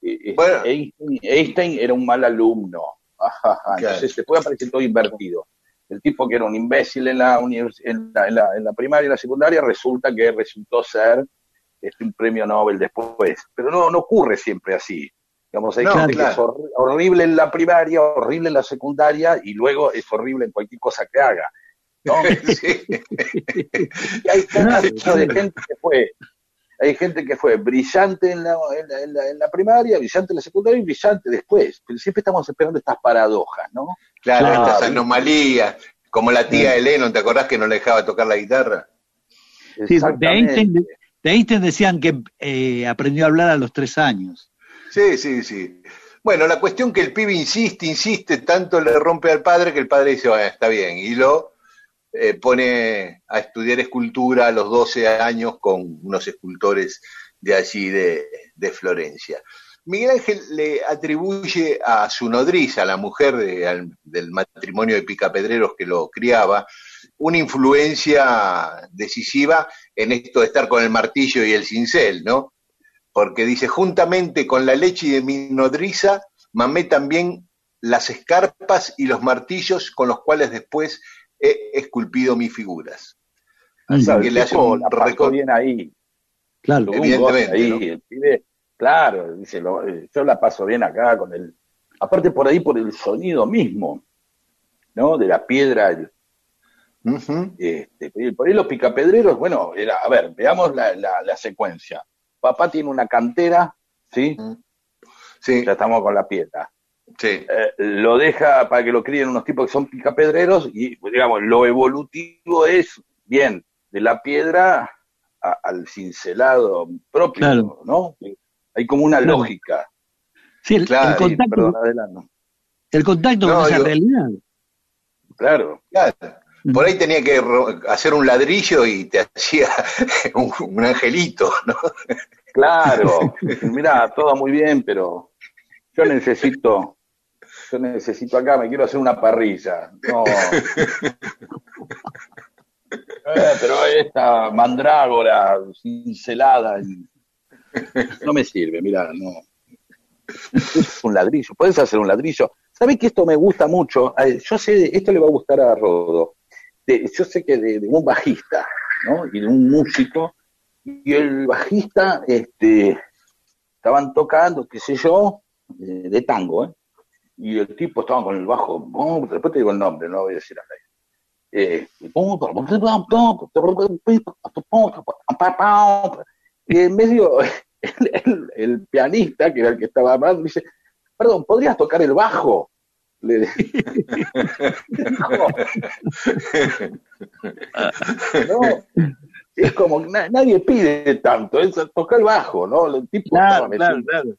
eh, eh, Einstein, era un mal alumno. [laughs] Entonces se puede aparecer todo invertido. El tipo que era un imbécil en la, en la, en la, primaria y la secundaria resulta que resultó ser este, un premio Nobel después. Pero no, no ocurre siempre así. Digamos, hay gente que es horrible en la primaria, horrible en la secundaria y luego es horrible en cualquier cosa que haga. ¿no? [laughs] [laughs] y hay gente que fue hay gente que fue brillante en la, en, la, en, la, primaria, brillante en la secundaria y brillante después. Pero siempre estamos esperando estas paradojas, ¿no? Claro, estas anomalías, como la tía sí. Eleno, ¿te acordás que no le dejaba tocar la guitarra? Sí, de Einstein, de Einstein decían que eh, aprendió a hablar a los tres años. Sí, sí, sí. Bueno, la cuestión que el pibe insiste, insiste, tanto le rompe al padre que el padre dice, bueno, está bien, y lo eh, pone a estudiar escultura a los 12 años con unos escultores de allí de, de Florencia. Miguel Ángel le atribuye a su nodriza, la mujer del matrimonio de Picapedreros que lo criaba, una influencia decisiva en esto de estar con el martillo y el cincel, ¿no? Porque dice, juntamente con la leche de mi nodriza, mamé también las escarpas y los martillos con los cuales después he esculpido mis figuras. Así claro, que le hace un récord bien ahí. Claro, evidentemente. Ahí, ¿no? el pibe, claro, dice, lo, eh, yo la paso bien acá con el. Aparte por ahí, por el sonido mismo, ¿no? De la piedra. El, uh -huh. este, por ahí los picapedreros, bueno, era, a ver, veamos la, la, la secuencia. Papá tiene una cantera, ¿sí? Uh -huh. Sí. Ya estamos con la piedra. Sí. Eh, lo deja para que lo críen unos tipos que son picapedreros y, digamos, lo evolutivo es, bien, de la piedra a, al cincelado propio, claro. ¿no? Hay como una claro. lógica. Sí, el, claro, el contacto, perdón, adelante. El contacto no, con esa realidad. Claro. claro. Por ahí tenía que hacer un ladrillo y te [laughs] hacía un, un angelito, ¿no? Claro. [laughs] Mira, todo muy bien, pero yo necesito yo necesito acá, me quiero hacer una parrilla. No. [laughs] eh, pero esta mandrágora cincelada no me sirve, mira, no. Es un ladrillo, puedes hacer un ladrillo. ¿Sabes que esto me gusta mucho? Yo sé, esto le va a gustar a Rodo. De, yo sé que de, de, un bajista, ¿no? Y de un músico, y el bajista, este, estaban tocando, qué sé yo, de, de tango, ¿eh? Y el tipo estaba con el bajo, oh, después te digo el nombre, no voy a decir a nadie. Eh, y en medio el, el, el, pianista, que era el que estaba hablando, dice, perdón, ¿podrías tocar el bajo? Le no, es como na nadie pide tanto, es tocar el bajo, ¿no? El tipo claro, claro, claro.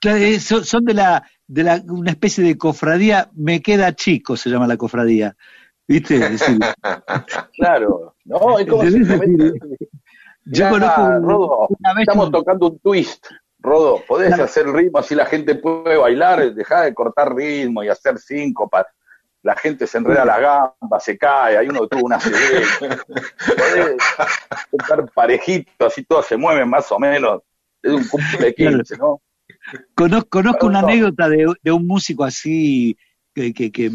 Claro, son, son de la de la, una especie de cofradía, me queda chico, se llama la cofradía. ¿Viste? [laughs] claro, no, es como Yo conozco Rodo, estamos tocando un twist. Rodo, podés claro. hacer ritmo así la gente puede bailar, dejar de cortar ritmo y hacer síncopas. La gente se enreda las gambas, se cae, hay uno que tuvo una CD. Podés tocar parejito, así todos se mueven más o menos. Es un cumple de 15, ¿no? Conozco, conozco una anécdota de, de, un músico así, que, que, que,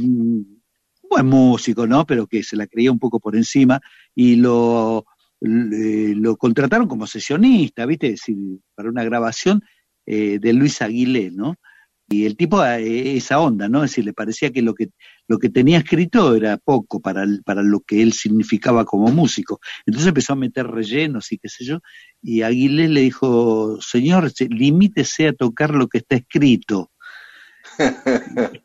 buen músico, ¿no? Pero que se la creía un poco por encima y lo, lo contrataron como sesionista, ¿viste? Es decir, para una grabación eh, de Luis Aguilé, ¿no? Y el tipo, eh, esa onda, ¿no? Es decir, le parecía que lo que, lo que tenía escrito era poco para, para lo que él significaba como músico. Entonces empezó a meter rellenos y qué sé yo, y Aguilés le dijo, señor, limítese a tocar lo que está escrito. claro. [laughs]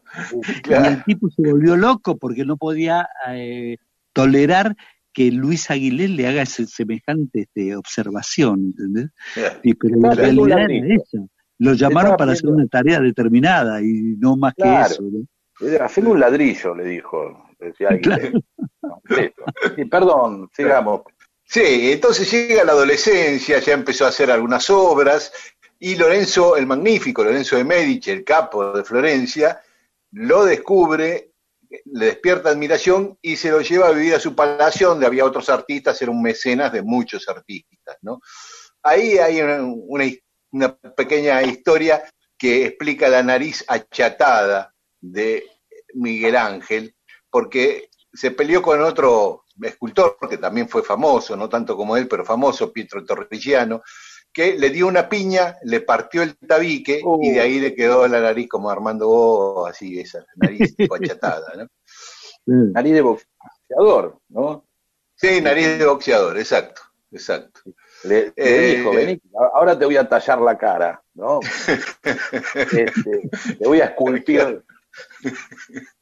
Y el tipo se volvió loco porque no podía eh, tolerar que Luis Aguilés le haga ese, semejante este, observación, ¿entendés? Yeah. Y, pero la realidad era esa. Lo llamaron para hacer una tarea determinada y no más claro. que eso. ¿no? Hacer un ladrillo, le dijo. Decía claro. no, sí, perdón, sigamos. Sí, entonces llega la adolescencia, ya empezó a hacer algunas obras, y Lorenzo el Magnífico, Lorenzo de Medici, el capo de Florencia, lo descubre le despierta admiración y se lo lleva a vivir a su palacio donde había otros artistas, era un mecenas de muchos artistas, ¿no? Ahí hay una, pequeña historia que explica la nariz achatada de Miguel Ángel, porque se peleó con otro escultor que también fue famoso, no tanto como él, pero famoso, Pietro Torrigiano, que le dio una piña, le partió el tabique y de ahí le quedó la nariz como Armando Bo, así, esa nariz [laughs] achatada, ¿no? Nariz de boxeador, ¿no? Sí, nariz de boxeador, exacto, exacto. Le, eh, dijo, vení, ahora te voy a tallar la cara, ¿no? [laughs] este, te voy a esculpir. [laughs]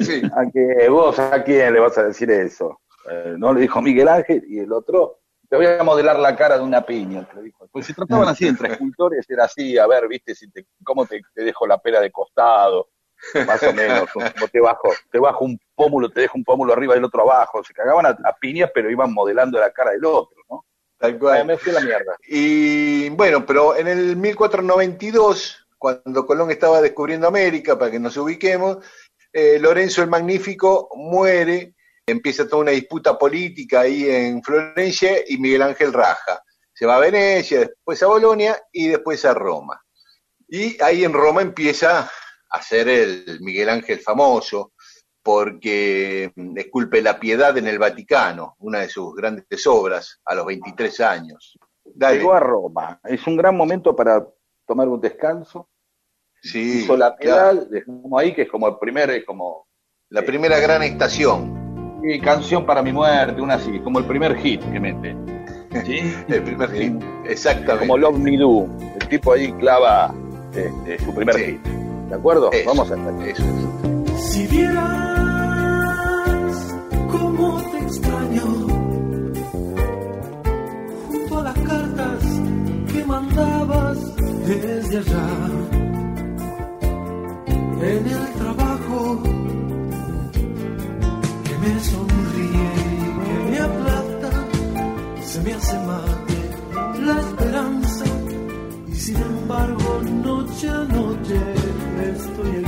Sí. ¿A que vos a quién le vas a decir eso? Eh, no le dijo Miguel Ángel y el otro te voy a modelar la cara de una piña, te dijo. Pues se trataban así entre escultores, era así, a ver, viste, si te, cómo te, dejo la pera de costado, más o menos, como te bajo, te bajo un pómulo, te dejo un pómulo arriba y el otro abajo, se cagaban a, piñas, pero iban modelando la cara del otro, ¿no? Tal cual. Me fui la mierda. Y bueno, pero en el 1492, cuando Colón estaba descubriendo América, para que nos ubiquemos, eh, Lorenzo el Magnífico muere empieza toda una disputa política ahí en Florencia y Miguel Ángel raja. Se va a Venecia, después a Bolonia y después a Roma. Y ahí en Roma empieza a ser el Miguel Ángel famoso, porque esculpe la piedad en el Vaticano, una de sus grandes obras, a los 23 años. Llegó a Roma. Es un gran momento para tomar un descanso. Sí. Hizo la piedad, dejamos ahí, que es como el primer, es como. La primera gran estación canción para mi muerte, una así, como el primer hit que mete. ¿Sí? [laughs] el primer hit, exactamente. Como Love Me Do, el tipo ahí clava este, su primer hit. ¿De acuerdo? Vamos a hacer eso. Si vieras cómo te extraño, junto a las cartas que mandabas desde allá, en el trabajo me sonríe y que me aplasta, se me hace mate la esperanza y sin embargo noche a noche estoy aquí.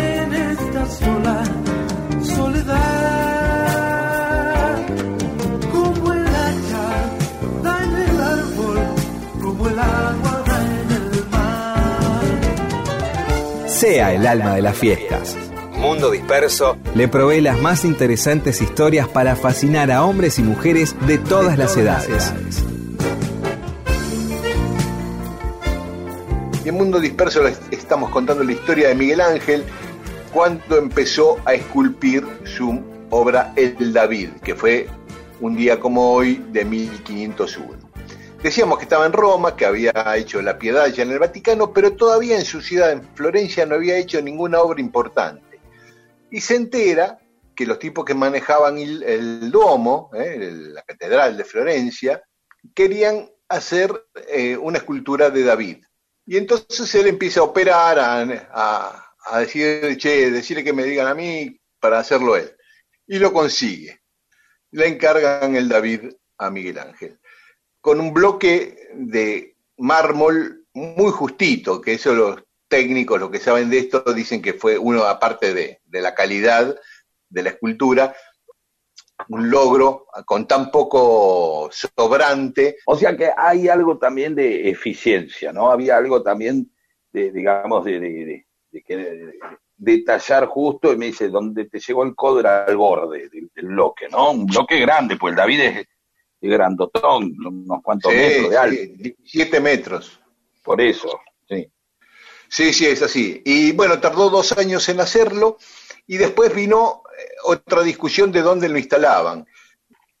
Sea el alma de las fiestas. Mundo Disperso le provee las más interesantes historias para fascinar a hombres y mujeres de todas, las edades. Y en Mundo Disperso estamos contando la historia de Miguel Ángel cuando empezó a esculpir su obra El David, que fue un día como hoy de 1501. Decíamos que estaba en Roma, que había hecho la piedad ya en el Vaticano, pero todavía en su ciudad, en Florencia, no había hecho ninguna obra importante. Y se entera que los tipos que manejaban el, Duomo, eh, la Catedral de Florencia, querían hacer eh, una escultura de David. Y entonces él empieza a operar, a, decir, che, decirle que me digan a mí para hacerlo él. Y lo consigue. Le encargan el David a Miguel Ángel. Con un bloque de mármol muy justito, que eso los técnicos, los que saben de esto, dicen que fue uno, aparte de, de la calidad de la escultura, un logro con tan poco sobrante. O sea que hay algo también de eficiencia, ¿no? Había algo también de, digamos, de, detallar justo y me dice, donde te llegó el codo era al borde del, bloque, ¿no? Un bloque grande, pues el David es, grandotón, unos cuantos metros de alto. siete metros. Por eso, sí. Sí, sí, es así. Y bueno, tardó dos años en hacerlo y después vino eh, otra discusión de dónde lo instalaban.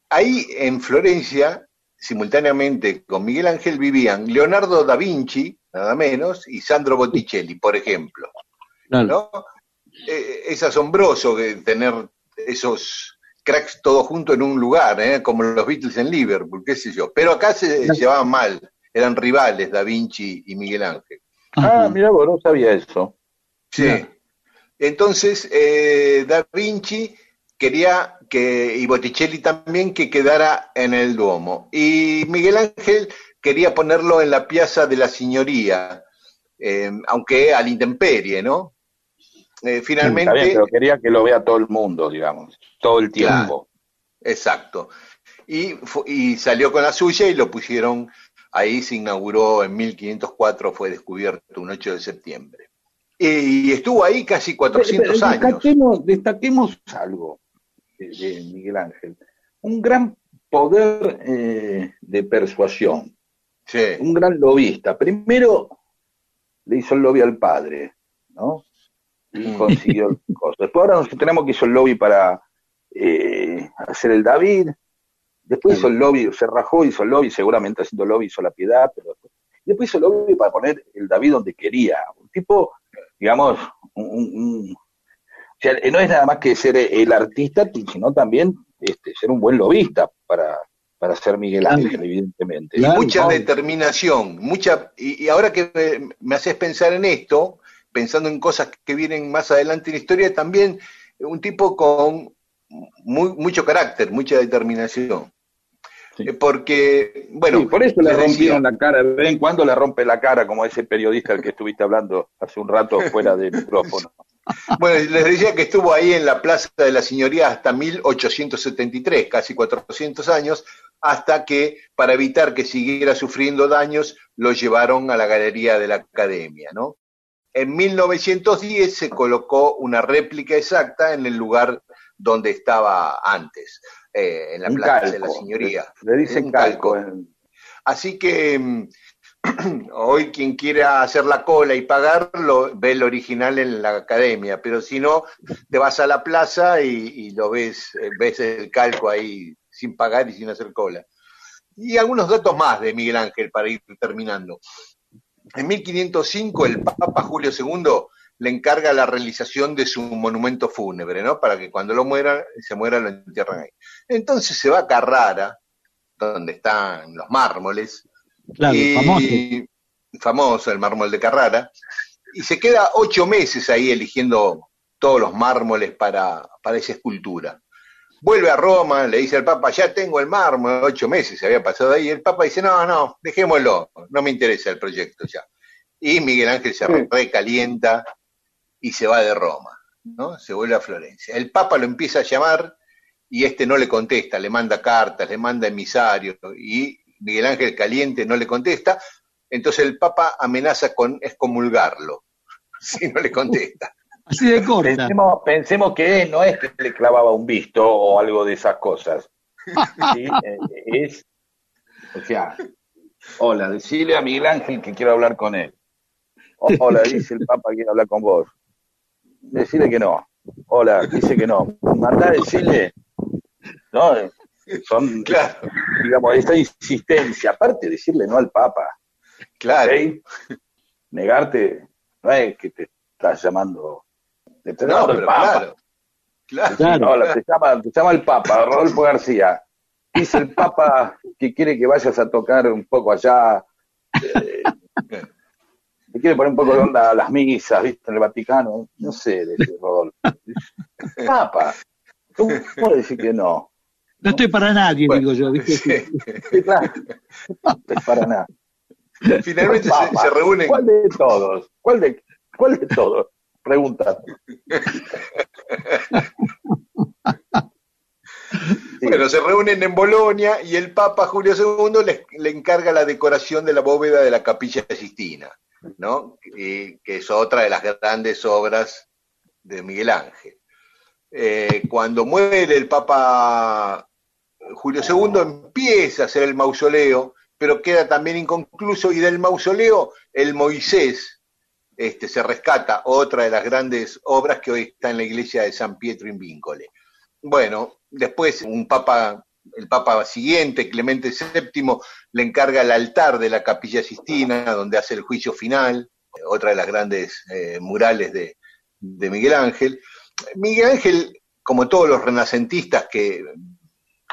Ahí en Florencia, simultáneamente con Miguel Ángel, vivían Leonardo da Vinci, nada menos, y Sandro Botticelli, por ejemplo. ¿no? Eh, es asombroso tener esos cracks todos juntos en un lugar, ¿eh? como los Beatles en Liverpool, qué sé yo. Pero acá se llevaban mal, eran rivales Da Vinci y Miguel Ángel. Ah, mira, vos no sabía eso. Sí. Entonces, eh, Da Vinci quería que, y Botticelli también, que quedara en el Duomo. Y Miguel Ángel quería ponerlo en la Piazza de la Signoría, aunque al intemperie, ¿no? Eh, finalmente. pero quería que lo vea todo el mundo, digamos, todo el tiempo. exacto. Y, y salió con la suya y lo pusieron ahí, se inauguró en 1504, fue descubierto un 8 de septiembre. Y estuvo ahí casi 400 años. Destaquemos, destaquemos algo de, Miguel Ángel. Un gran poder eh, de persuasión. Un gran lobista. Primero le hizo el lobby al padre, ¿no? Y mm. consiguió cosas. Después ahora nosotros tenemos que hizo el lobby para eh, hacer el David, después hizo el lobby, se rajó, hizo el lobby, seguramente haciendo lobby hizo la piedad, pero después, hizo el lobby para poner el David donde quería. Un tipo, digamos, un, o sea, no es nada más que ser el artista, sino también este, ser un buen lobista para, para ser Miguel Ángel, evidentemente. Y mucha determinación, mucha, y, y, ahora que me haces pensar en esto, pensando en cosas que vienen más adelante en la historia, también un tipo con muy, mucho carácter, mucha determinación. Eh, porque, bueno. por eso le rompieron la cara, de vez en cuando le rompe la cara, como ese periodista al que estuviste hablando hace un rato fuera del micrófono. [laughs] Bueno, les decía que estuvo ahí en la Plaza de la Señoría hasta 1873, casi 400 años, hasta que, para evitar que siguiera sufriendo daños, lo llevaron a la Galería de la Academia, ¿no? En 1910 se colocó una réplica exacta en el lugar donde estaba antes, eh, en la Plaza de la Señoría. Le dicen calco. Así que mm, [clears throat] hoy quien quiera hacer la cola y pagarlo, ve el original en la academia, pero si no, te vas a la plaza y, lo ves, eh, ves el calco ahí sin pagar y sin hacer cola. Y algunos datos más de Miguel Ángel para ir terminando. En 1505 el Papa Julio II le encarga la realización de su monumento fúnebre, ¿no? Para que cuando lo muera, se muera lo entierran ahí. Entonces se va a Carrara, donde están los mármoles. Claro, famoso. Famoso el mármol de Carrara. Y se queda ocho meses ahí eligiendo todos los mármoles para, para esa escultura. Vuelve a Roma, le dice al Papa, ya tengo el mármol, ocho meses se había pasado ahí. El Papa dice, no, no, dejémoslo, no me interesa el proyecto ya. Y Miguel Ángel se recalienta y se va de Roma, ¿no? Se vuelve a Florencia. El Papa lo empieza a llamar y este no le contesta, le manda cartas, le manda emisarios y Miguel Ángel caliente no le contesta. Entonces el Papa amenaza con excomulgarlo [laughs] si no le contesta. Así de corta. Pensemos, que no es que le clavaba un visto o algo de esas cosas. [laughs] Eh, es, o sea, hola, decile a Miguel Ángel que quiero hablar con él. Hola, dice el Papa que quiere hablar con vos. Decile que no. Hola, dice que no. Mandá a decirle. No, son, claro. digamos, esta insistencia. Aparte de decirle no al Papa. Claro. Negarte, no es que te estás llamando no, pero claro. Claro. te, llama, te llama el Papa, Rodolfo García. Dice el Papa que quiere que vayas a tocar un poco allá. Eh, te quiere poner un poco de onda a las misas, ¿viste? En el Vaticano. No sé, dice Rodolfo. Papa, ¿cómo puedo decir que no? No estoy para nadie, digo yo. ¿viste? Sí. claro. No estoy para nada. Finalmente se, se, reúnen. ¿Cuál de todos? ¿Cuál de, cuál de todos? Pregunta. [laughs] Bueno, se reúnen en Bolonia y el Papa Julio II le, encarga la decoración de la bóveda de la Capilla Sistina, ¿no? que es otra de las grandes obras de Miguel Ángel. Eh, cuando muere el Papa Julio II empieza a hacer el mausoleo, pero queda también inconcluso y del mausoleo el Moisés este, se rescata, otra de las grandes obras que hoy está en la iglesia de San Pietro in Vincole. Bueno, después un papa, el papa siguiente, Clemente VII, le encarga el altar de la capilla Sistina, donde hace el juicio final, otra de las grandes eh, murales de, de Miguel Ángel. Miguel Ángel, como todos los renacentistas que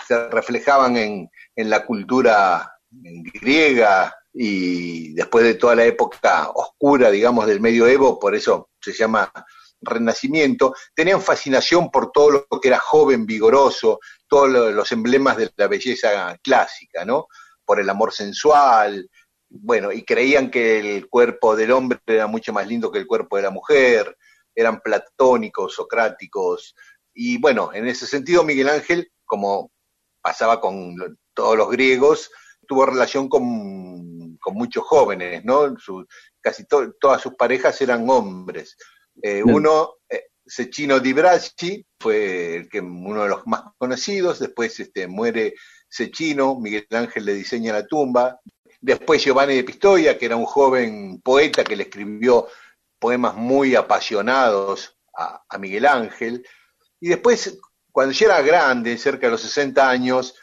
se reflejaban en, la cultura griega y después de toda la época oscura, digamos, del medioevo, por eso se llama renacimiento, tenían fascinación por todo lo que era joven, vigoroso, todos los emblemas de la belleza clásica, ¿no? Por el amor sensual, bueno, y creían que el cuerpo del hombre era mucho más lindo que el cuerpo de la mujer, eran platónicos, socráticos, y bueno, en ese sentido Miguel Ángel, como pasaba con todos los griegos, tuvo relación con, muchos jóvenes, ¿no? casi todas sus parejas eran hombres. Eh, uno, eh, Sechino di Bracci, fue el que, uno de los más conocidos, después este, muere Sechino, Miguel Ángel le diseña la tumba, después Giovanni de Pistoia, que era un joven poeta que le escribió poemas muy apasionados a, a Miguel Ángel, y después cuando ya era grande, cerca de los 60 años,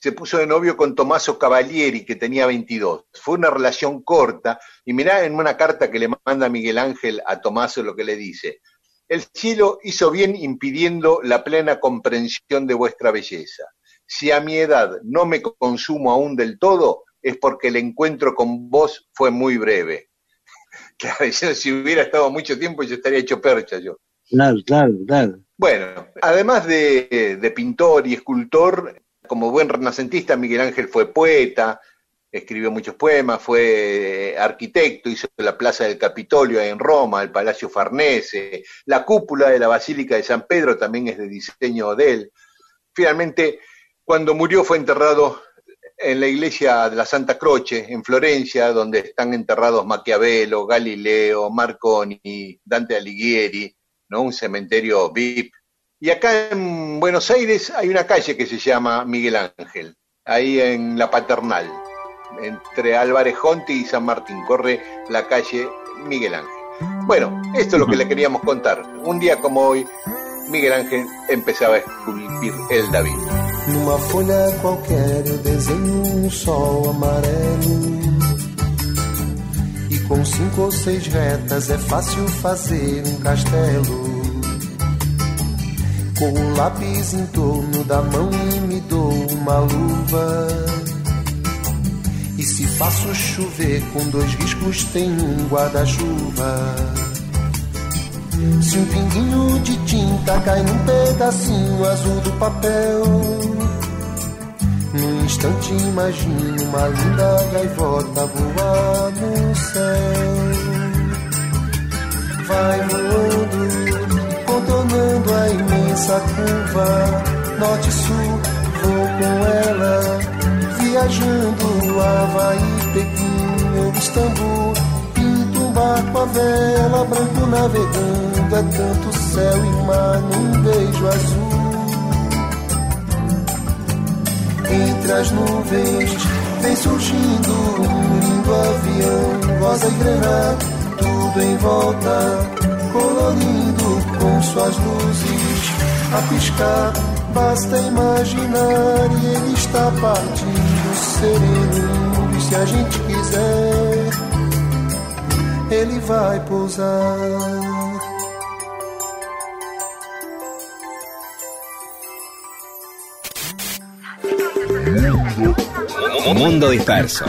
se puso de novio con Tommaso Cavalieri, que tenía 22. Fue una relación corta, y mirá en una carta que le manda Miguel Ángel a Tommaso lo que le dice. El cielo hizo bien impidiendo la plena comprensión de vuestra belleza. Si a mi edad no me consumo aún del todo, es porque el encuentro con vos fue muy breve. [laughs] Claro, [laughs] si hubiera estado mucho tiempo yo estaría hecho percha yo. Claro, claro, claro. Bueno, además de, pintor y escultor, como buen renacentista, Miguel Ángel fue poeta, escribió muchos poemas, fue arquitecto, hizo la Plaza del Capitolio en Roma, el Palacio Farnese, la cúpula de la Basílica de San Pedro también es de diseño de él. Finalmente, cuando murió fue enterrado en la iglesia de la Santa Croce, en Florencia, donde están enterrados Maquiavelo, Galileo, Marconi, Dante Alighieri, ¿no? un cementerio VIP. Y acá en Buenos Aires hay una calle que se llama Miguel Ángel, ahí en La Paternal, entre Álvarez Jonti y San Martín, corre la calle Miguel Ángel. Bueno, esto es lo que le queríamos contar. Un día como hoy, Miguel Ángel empezaba a esculpir el David. Numa folha qualquer um sol Com cinco ou seis retas é fácil fazer um castelo. Com o lápis em torno da mão e me dou uma luva. E se faço chover com dois riscos, tem um guarda-chuva. Se um pinguinho de tinta cai num pedacinho azul do papel num instante imagino uma linda gaivota voar no céu. Vai voando, contornando a imensa curva, norte-sul, vou com ela, viajando Havaí, Pequim ou Istambul. Pinto um barco a vela, branco navegando, é tanto céu e mar num beijo azul. Entre as nuvens vem surgindo um lindo avião, rosa e grená, tudo em volta, colorindo com suas luzes a piscar. Basta imaginar e ele está partindo sereno. E se a gente quiser, ele vai pousar. Mundo disperso.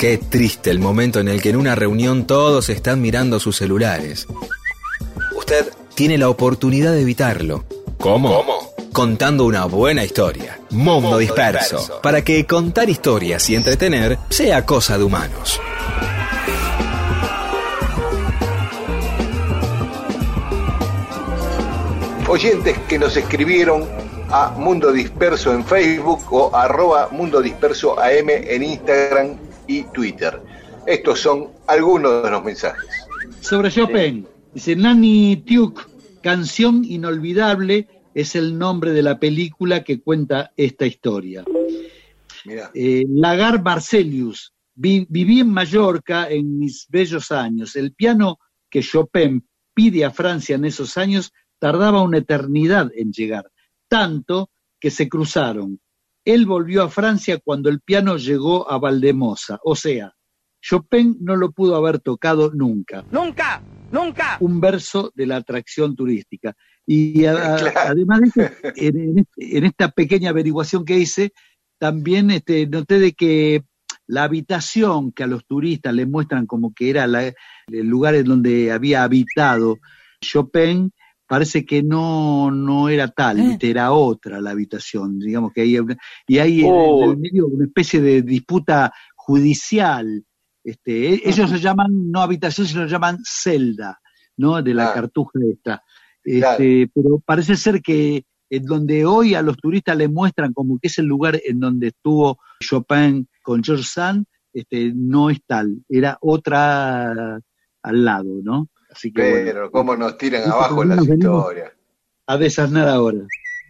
Qué triste el momento en el que en una reunión todos están mirando sus celulares. Usted tiene la oportunidad de evitarlo. ¿Cómo? Contando una buena historia. Mundo, disperso, Para que contar historias y entretener sea cosa de humanos. Oyentes que nos escribieron a Mundo Disperso en Facebook o arroba Mundo Disperso AM en Instagram y Twitter. Estos son algunos de los mensajes. Sobre Chopin. Dice Nanny Tuke, Canción Inolvidable, es el nombre de la película que cuenta esta historia. Eh, Lagar Barcelius, viví en Mallorca en mis bellos años. El piano que Chopin pide a Francia en esos años tardaba una eternidad en llegar, tanto que se cruzaron. Él volvió a Francia cuando el piano llegó a Valdemosa, o sea, Chopin no lo pudo haber tocado nunca. Nunca, nunca. Un verso de la atracción turística. Y [laughs] además de en, esta pequeña averiguación que hice, también este, noté de que la habitación que a los turistas les muestran como que era el lugar en donde había habitado Chopin, parece que no, no era tal, eh. era otra la habitación, digamos que hay y hay en, oh. medio una especie de disputa judicial. Este, e, ellos se llaman no habitación, sino se llaman celda, ¿no? De la cartuja esta. Este, Pero parece ser que en donde hoy a los turistas les muestran como que es el lugar en donde estuvo Chopin con George Sand, este, no es tal, era otra al lado, ¿no? Pero, ¿cómo nos tiran abajo las historias? A desasnar ahora.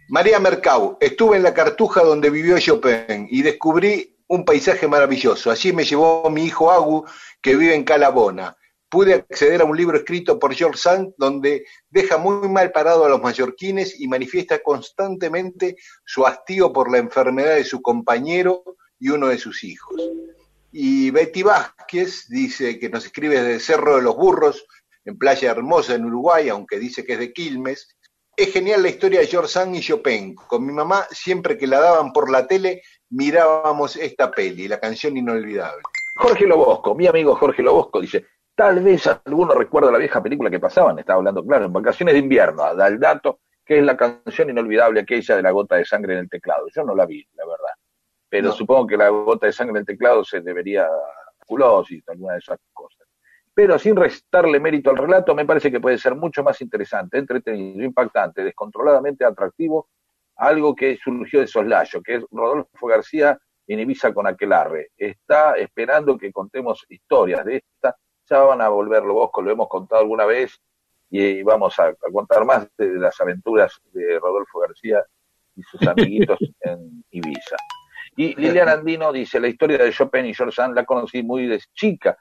María Mercau, estuve en la cartuja donde vivió Chopin y descubrí un paisaje maravilloso. Allí me llevó mi hijo Agu, que vive en Calabona. Pude acceder a un libro escrito por George Sand donde deja muy mal parado a los mallorquines y manifiesta constantemente su hastío por la enfermedad de su compañero y uno de sus hijos. Y Betty Vázquez dice que nos escribe desde Cerro de los Burros, en Playa Hermosa, en Uruguay, aunque dice que es de Quilmes. Es genial la historia de George Sand y Chopin. Con mi mamá, siempre que la daban por la tele, mirábamos esta peli, la canción inolvidable. Jorge Lobosco, mi amigo Jorge Lobosco, dice, tal vez alguno recuerda la vieja película que pasaban, estaba hablando, claro, en vacaciones de invierno, da el dato, que es la canción inolvidable aquella de la gota de sangre en el teclado. Yo no la vi, la verdad. Pero supongo que la gota de sangre en el teclado se debería culosis, alguna de esas cosas pero sin restarle mérito al relato, me parece que puede ser mucho más interesante, entretenido, impactante, descontroladamente atractivo, algo que surgió de soslayo, que es Rodolfo García en Ibiza con Aquelarre. Está esperando que contemos historias de esta, ya van a volverlo vos, lo hemos contado alguna vez, y vamos a, contar más de, las aventuras de Rodolfo García y sus amiguitos [laughs] en Ibiza. Y Liliana Andino dice, la historia de Chopin y George Sand la conocí muy de chica,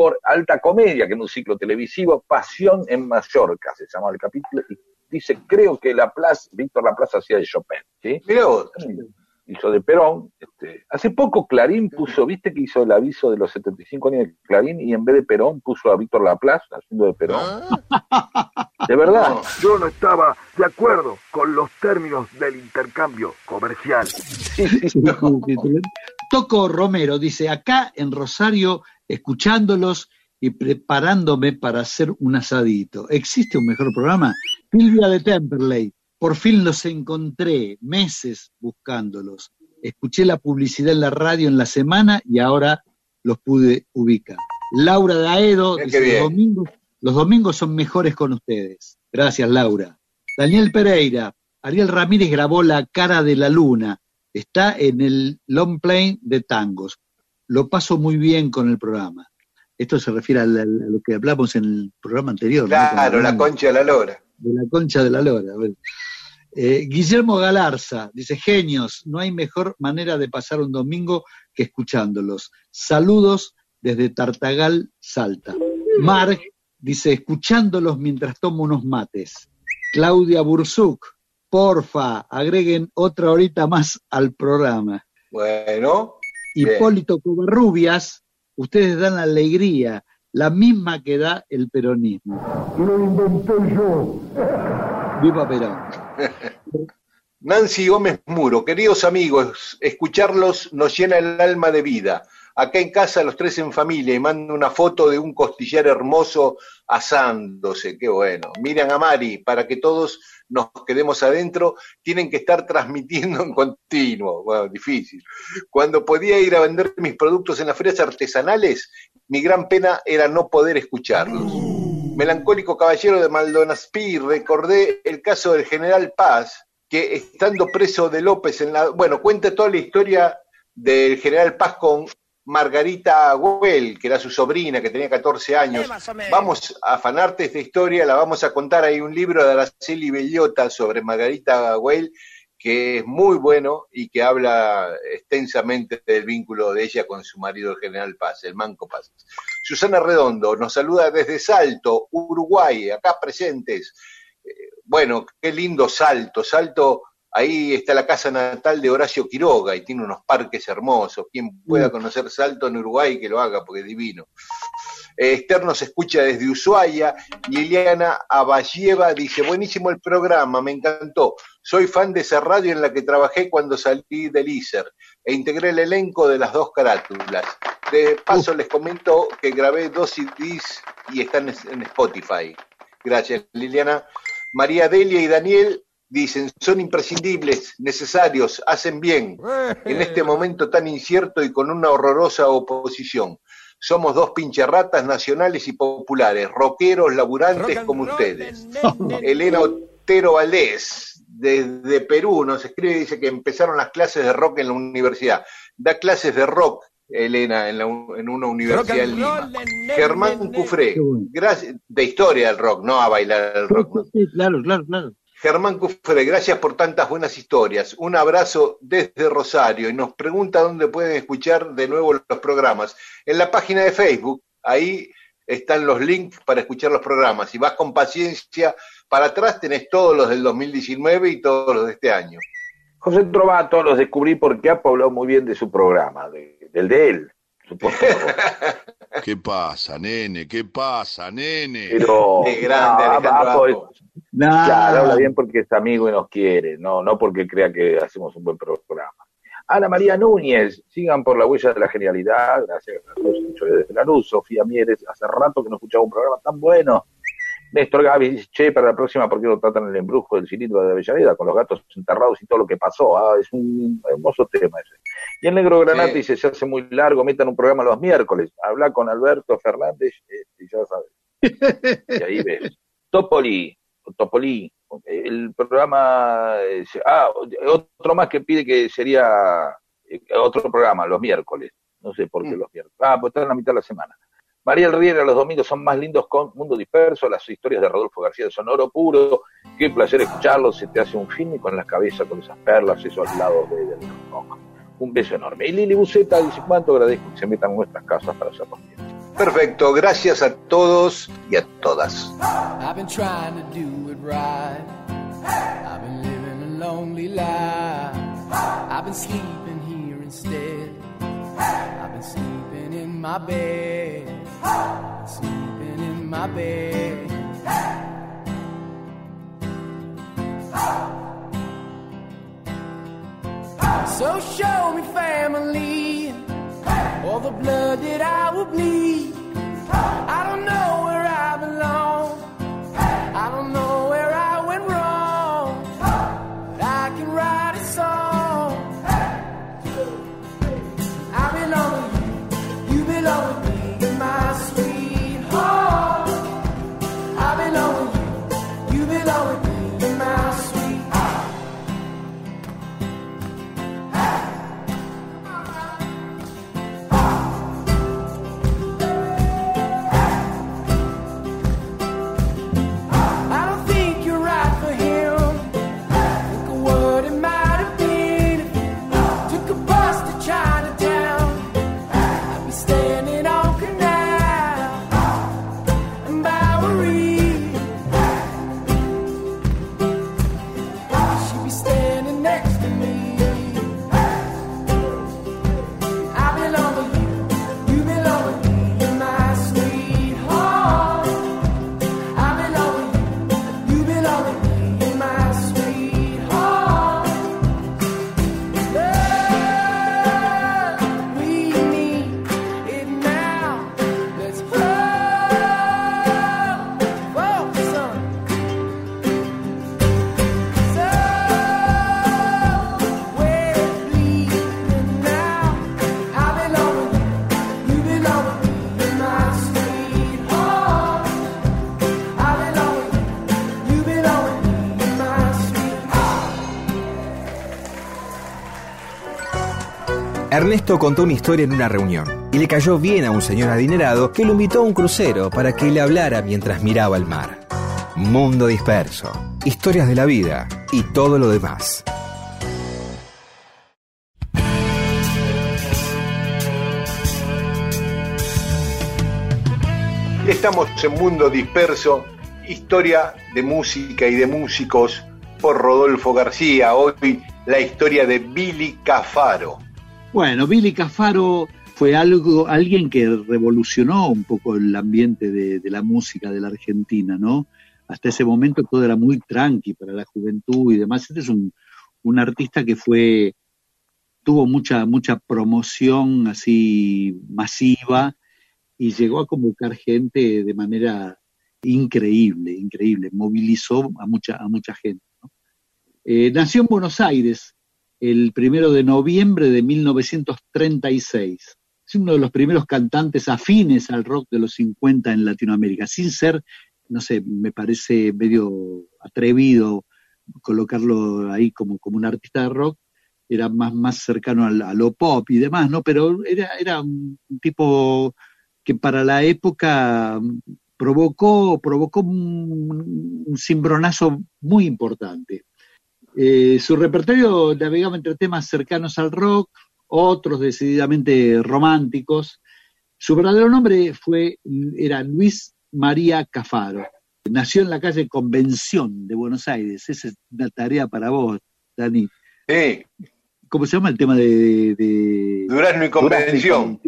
por Alta Comedia, que es un ciclo televisivo, Pasión en Mallorca, se llama el capítulo, y dice, creo que la plaza, Víctor La Plaza hacía de Chopin, ¿sí? Hizo de Perón. Este, hace poco Clarín puso, viste que hizo el aviso de los 75 años de Clarín y en vez de Perón puso a Víctor La Plaza haciendo de Perón. Ah. De verdad. yo no estaba de acuerdo con los términos del intercambio comercial. [laughs] Toco Romero dice, acá en Rosario escuchándolos y preparándome para hacer un asadito. ¿Existe un mejor programa? Silvia de Temperley, por fin los encontré, meses buscándolos. Escuché la publicidad en la radio en la semana y ahora los pude ubicar. Laura Daedo dice, los domingos, los domingos son mejores con ustedes. Gracias, Laura. Daniel Pereira, Ariel Ramírez grabó La cara de la luna. Está en el long plane de tangos lo paso muy bien con el programa. Esto se refiere a, lo que hablamos en el programa anterior. Claro, la concha de la lora. De la concha de la lora. Eh, Guillermo Galarza dice, genios, no hay mejor manera de pasar un domingo que escuchándolos. Saludos desde Tartagal, Salta. Mark dice, escuchándolos mientras tomo unos mates. Claudia Bursuk, porfa, agreguen otra horita más al programa. Bueno, Hipólito Covarrubias, ustedes dan la alegría, la misma que da el peronismo. Lo inventé yo. Viva Perón. [laughs] Nancy Gómez Muro, queridos amigos, escucharlos nos llena el alma de vida. Acá en casa los tres en familia y mando una foto de un costillar hermoso asándose, qué bueno. Miren a Mari, para que todos nos quedemos adentro, tienen que estar transmitiendo en continuo. Bueno, difícil. Cuando podía ir a vender mis productos en las ferias artesanales, mi gran pena era no poder escucharlos. Melancólico caballero de Maldonaspi, recordé el caso del general Paz, que estando preso de López en la... Bueno, cuenta toda la historia del general Paz con Margarita Güell, que era su sobrina, que tenía 14 años. Vamos a afanarte esta historia, la vamos a contar. Hay un libro de Araceli Bellota sobre Margarita Güell que es muy bueno y que habla extensamente del vínculo de ella con su marido el general Paz, el Manco Paz. Susana Redondo nos saluda desde Salto, Uruguay, acá presentes. Eh, bueno, qué lindo Salto. Salto, ahí está la casa natal de Horacio Quiroga y tiene unos parques hermosos. Quien pueda mm. conocer Salto en Uruguay, que lo haga, porque es divino. Esther nos escucha desde Ushuaia y Eliana Abayeva dice, buenísimo el programa, me encantó. Soy fan de esa radio en la que trabajé cuando salí del ISER e integré el elenco de las dos carátulas. De paso les comento que grabé dos CDs y están en Spotify. Gracias, Liliana. María Delia y Daniel dicen, son imprescindibles, necesarios, hacen bien en este momento tan incierto y con una horrorosa oposición. Somos dos pincharratas nacionales y populares, rockeros, laburantes como ustedes. Elena Otero Valdés, desde Perú, nos escribe y dice que empezaron las clases de rock en la universidad. Da clases de rock, Elena, en, una universidad en Lima. Germán Cufré, de historia del rock, no a bailar el rock. Sí, claro, claro, claro. Germán Cufre, gracias por tantas buenas historias. Un abrazo desde Rosario y nos pregunta dónde pueden escuchar de nuevo los programas. En la página de Facebook, ahí están los links para escuchar los programas. Si vas con paciencia para atrás, tenés todos los del 2019 y todos los de este año. José Trovato los descubrí porque ha hablado muy bien de su programa, del de él, supongo. [laughs] ¿Qué pasa, nene? ¿Qué pasa, nene? Pero, Qué grande, Claro, habla bien porque es amigo y nos quiere, no, no porque crea que hacemos un buen programa. Ana María Núñez, sigan por la huella de la genialidad, gracias a todos desde la luz, Sofía Mieres, hace rato que no escuchaba un programa tan bueno. Néstor Gaby che, para la próxima, ¿por qué no tratan el embrujo del cilindro de Avellaneda con los gatos enterrados y todo lo que pasó? Ah, es un hermoso tema ese. Y el negro Granate dice, se hace muy largo, metan un programa los miércoles. Habla con Alberto Fernández este, y ya sabes. [laughs] Y ahí ves. Topoli, Topolí, el programa, ah, otro más que pide que sería eh, otro programa, los miércoles, no sé por qué los miércoles, ah, pues está en la mitad de la semana. María El Riera, los domingos son más lindos con Mundo Disperso, las historias de Rodolfo García de Sonoro Puro, qué placer escucharlos, se te hace un film con las cabezas, con esas perlas, eso al lado de, del Un beso enorme. Y Lili Buceta dice, cuánto agradezco que se metan en nuestras casas para hacernos bien. Perfecto, gracias a todos y a todas. I've been trying to do it right. I've been living a lonely life. I've been sleeping here instead. I've been sleeping in my bed. Sleeping in my bed. So show me family all the blood that I will bleed. I don't know where I belong. I don't know Ernesto contó una historia en una reunión y le cayó bien a un señor adinerado que lo invitó a un crucero para que le hablara mientras miraba el mar. Mundo disperso, historias de la vida y todo lo demás. Estamos en Mundo Disperso, historia de música y de músicos por Rodolfo García. Hoy la historia de Billy Cafaro. Bueno, Billy Cafaro fue algo, alguien que revolucionó un poco el ambiente de, la música de la Argentina, ¿no? Hasta ese momento todo era muy tranqui para la juventud y demás. Este es un, artista que fue, tuvo mucha, mucha promoción así masiva y llegó a convocar gente de manera increíble, increíble, movilizó a mucha, a mucha gente. Eh, nació en Buenos Aires el primero de noviembre de 1936. Es uno de los primeros cantantes afines al rock de los 50 en Latinoamérica, sin ser, no sé, me parece medio atrevido colocarlo ahí como, como un artista de rock, era más, más cercano a, lo pop y demás, ¿no? Pero era, era un tipo que para la época provocó, provocó un, cimbronazo muy importante. Eh, su repertorio navegaba entre temas cercanos al rock, otros decididamente románticos. Su verdadero nombre fue, era Luis María Cafaro. Nació en la calle Convención de Buenos Aires. Esa es una tarea para vos, Dani. Sí. ¿Cómo se llama el tema de, de... Durazno y Convención?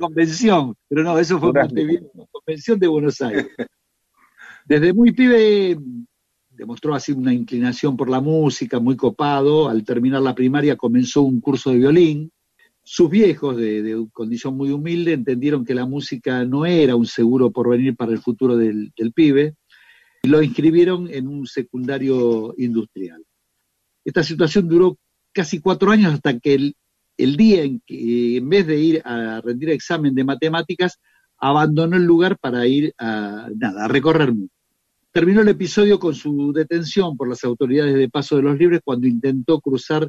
convención, pero no, eso fue Convención de Buenos Aires. Desde muy pibe demostró así una inclinación por la música, muy copado. Al terminar la primaria comenzó un curso de violín. Sus viejos, de, condición muy humilde, entendieron que la música no era un seguro porvenir para el futuro del, del pibe y lo inscribieron en un secundario industrial. Esta situación duró casi cuatro años hasta que el, día en que, en vez de ir a rendir examen de matemáticas, abandonó el lugar para ir a, nada, a recorrer. Terminó el episodio con su detención por las autoridades de Paso de los Libres cuando intentó cruzar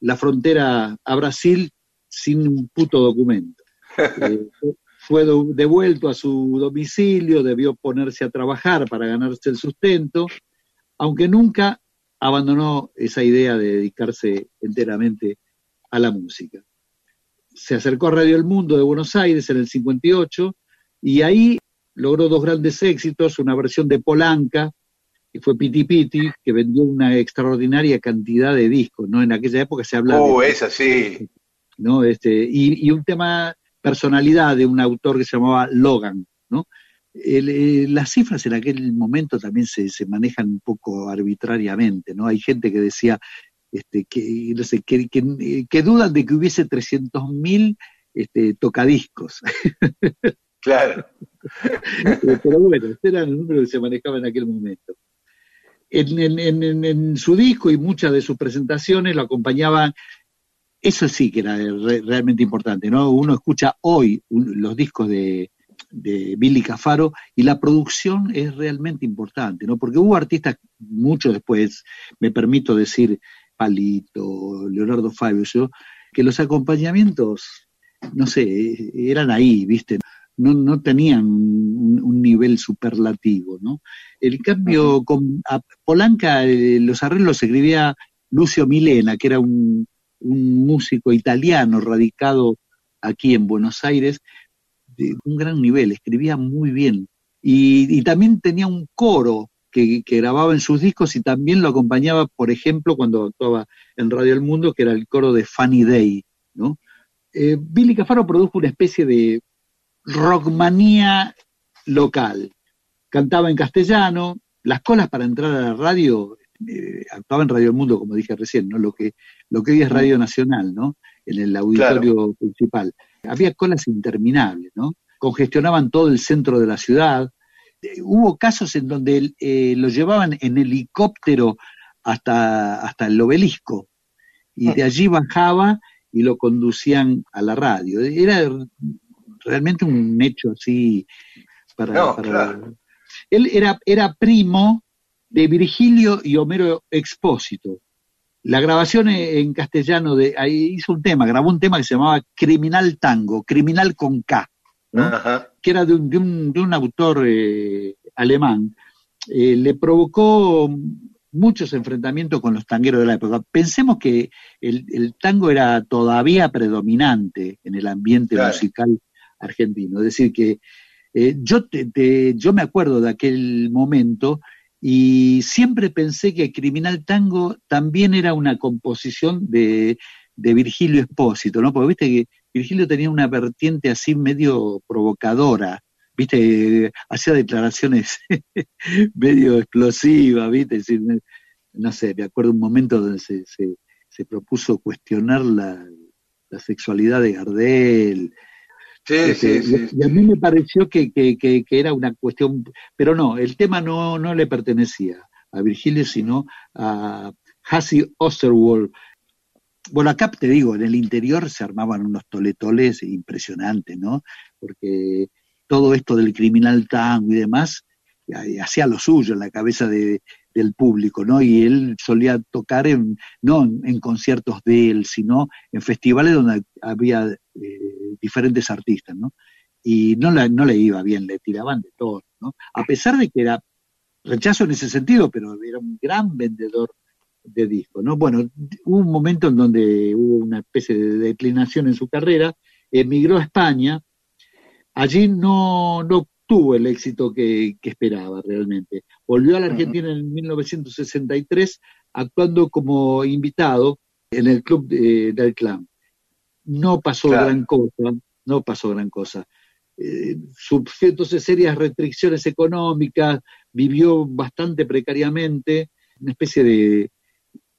la frontera a Brasil sin un puto documento. [laughs] Eh, fue devuelto a su domicilio, debió ponerse a trabajar para ganarse el sustento, aunque nunca abandonó esa idea de dedicarse enteramente a la música. Se acercó a Radio El Mundo de Buenos Aires en el 58 y ahí logró dos grandes éxitos, una versión de Polanca, que fue Piti Piti, que vendió una extraordinaria cantidad de discos, ¿no? En aquella época se hablaba... Oh, es así. ¿no? Este, y, y un tema personalidad de un autor que se llamaba Logan, ¿no? Eh, las cifras en aquel momento también se, manejan un poco arbitrariamente, ¿no? Hay gente que decía este, que, no sé, que, que, dudan de que hubiese 300.000 este, tocadiscos. [laughs] Claro. Eh, pero bueno, este era el número que se manejaba en aquel momento. En, su disco y muchas de sus presentaciones lo acompañaban, eso sí que era realmente importante, ¿no? Uno escucha hoy los discos de, de Billy Cafaro y la producción es realmente importante, ¿no? Porque hubo artistas mucho después, me permito decir, Palito, Leonardo Fabio, que los acompañamientos, no sé, eran ahí, ¿viste? No, no tenían un, nivel superlativo, ¿no? El cambio, con Polanca, eh, los arreglos escribía Lucio Milena, que era un, un músico italiano radicado aquí en Buenos Aires, de un gran nivel, escribía muy bien. Y, también tenía un coro que, grababa en sus discos y también lo acompañaba, por ejemplo, cuando actuaba en Radio El Mundo, que era el coro de Funny Day. ¿no? Eh, Billy Cafaro produjo una especie de rockmanía local. Cantaba en castellano, las colas para entrar a la radio, eh, actuaba en Radio El Mundo, como dije recién, ¿no? lo, que, lo que hoy es Radio Nacional, ¿no? en el auditorio principal había colas interminables, ¿no? Congestionaban todo el centro de la ciudad. Eh, hubo casos en donde eh, lo llevaban en helicóptero hasta, hasta el obelisco y de allí bajaba y lo conducían a la radio. Era realmente un hecho así para... Él era, era primo de Virgilio y Homero Expósito. la grabación en castellano, de, ahí hizo un tema, grabó un tema que se llamaba Criminal Tango, Criminal con K, que era de un, de un, de un autor eh, alemán. Eh, le provocó muchos enfrentamientos con los tangueros de la época. Pensemos que el, tango era todavía predominante en el ambiente musical argentino. Es decir, que eh, yo, yo me acuerdo de aquel momento y siempre pensé que Criminal Tango también era una composición de, de Virgilio Espósito, ¿no? Porque viste que Virgilio tenía una vertiente así medio provocadora, viste, hacía declaraciones [laughs] medio explosivas, viste, no sé, me acuerdo un momento donde se, se, propuso cuestionar la, la, sexualidad de Gardel. Sí, este, sí, sí, y a mí me pareció que, que, que, era una cuestión, pero no, el tema no, no le pertenecía a Virgilio, sino a Hassie Osterwald. Bueno, acá te digo, en el interior se armaban unos toletoles impresionantes, ¿no? Porque todo esto del criminal tango y demás, eh, hacía lo suyo en la cabeza de, del público, ¿no? Y él solía tocar en, no en, conciertos de él, sino en festivales donde había eh, diferentes artistas, ¿no? Y no, no le iba bien, le tiraban de todo, ¿no? A pesar de que era rechazo en ese sentido, pero era un gran vendedor de discos, ¿no? Bueno, hubo un momento en donde hubo una especie de declinación en su carrera, emigró a España, allí no, no tuvo el éxito que, esperaba realmente. Volvió a la Argentina en 1963 actuando como invitado en el club del clan. No pasó gran cosa, no pasó gran cosa. Eh, sujetos de serias restricciones económicas, vivió bastante precariamente, una especie de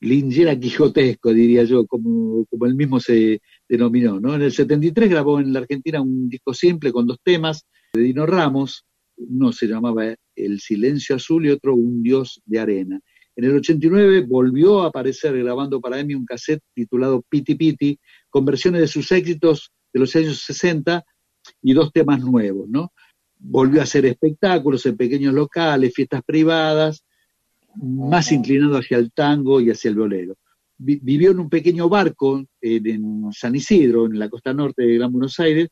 lingera quijotesco, diría yo, como, como él mismo se denominó. ¿no? En el 73 grabó en la Argentina un disco simple con dos temas de Dino Ramos, uno se llamaba El Silencio Azul y otro Un Dios de Arena. En el 89 volvió a aparecer grabando para Emi un cassette titulado Piti Piti, con versiones de sus éxitos de los años 60 y dos temas nuevos, ¿no? Volvió a hacer espectáculos en pequeños locales, fiestas privadas, más inclinado hacia el tango y hacia el bolero. vivió en un pequeño barco en, San Isidro, en la costa norte de Gran Buenos Aires.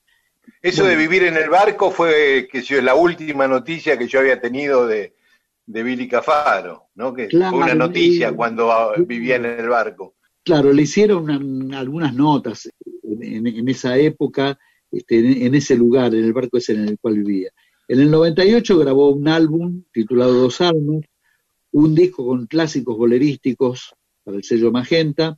Eso de vivir en el barco fue que yo, la última noticia que yo había tenido de, de Billy Cafaro, ¿no? Que fue una noticia cuando vivía en el barco. Claro, le hicieron algunas notas en, esa época, este, en, ese lugar, en el barco ese en el cual vivía. En el 98 grabó un álbum titulado Dos Almas, un disco con clásicos bolerísticos para el sello Magenta,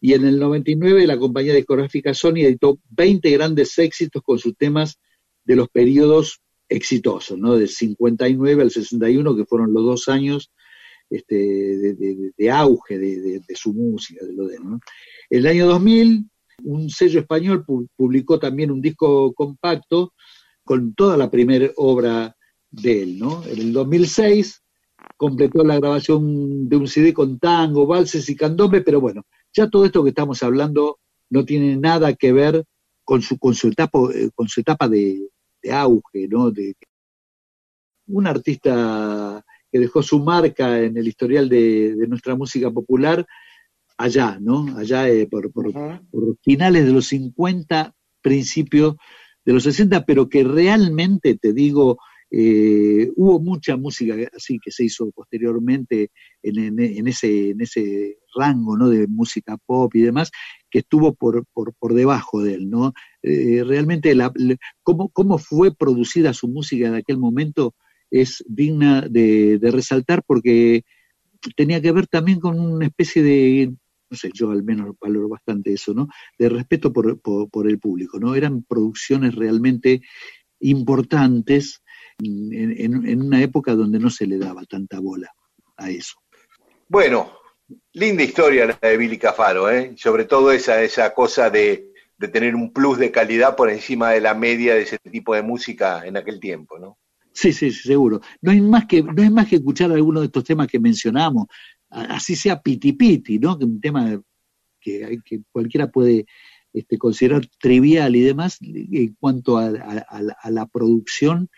y en el 99 la compañía discográfica Sony editó 20 grandes éxitos con sus temas de los periodos exitosos, ¿no? Del 59 al 61, que fueron los dos años este, de, auge de, su música, de lo de ¿no? El año 2000, un sello español publicó también un disco compacto con toda la primera obra de él, ¿no? En el 2006 completó la grabación de un CD con tango, valses y candombe, pero bueno, ya todo esto que estamos hablando no tiene nada que ver con su, con su etapa, eh, con su etapa de, auge, ¿no? De, un artista que dejó su marca en el historial de, nuestra música popular allá, ¿no? Allá eh, por, por, finales de los 50, principios de los 60, pero que realmente, te digo, eh, hubo mucha música así que se hizo posteriormente en, en, ese, en ese rango ¿no? de música pop y demás, que estuvo por, por, por debajo de él. ¿no? Eh, realmente la, cómo, cómo, fue producida su música en aquel momento es digna de, de, resaltar porque tenía que ver también con una especie de, no sé, yo al menos valoro bastante eso, ¿no? De respeto por, por, el público, ¿no? Eran producciones realmente importantes en, una época donde no se le daba tanta bola a eso. Bueno, linda historia la de Billy Cafaro, ¿eh? sobre todo esa, esa cosa de, tener un plus de calidad por encima de la media de ese tipo de música en aquel tiempo, ¿no? Sí, sí, seguro. No hay más que, no es más que escuchar algunos de estos temas que mencionamos, así sea piti piti, ¿no? Que un tema que, que cualquiera puede este, considerar trivial y demás en cuanto a la producción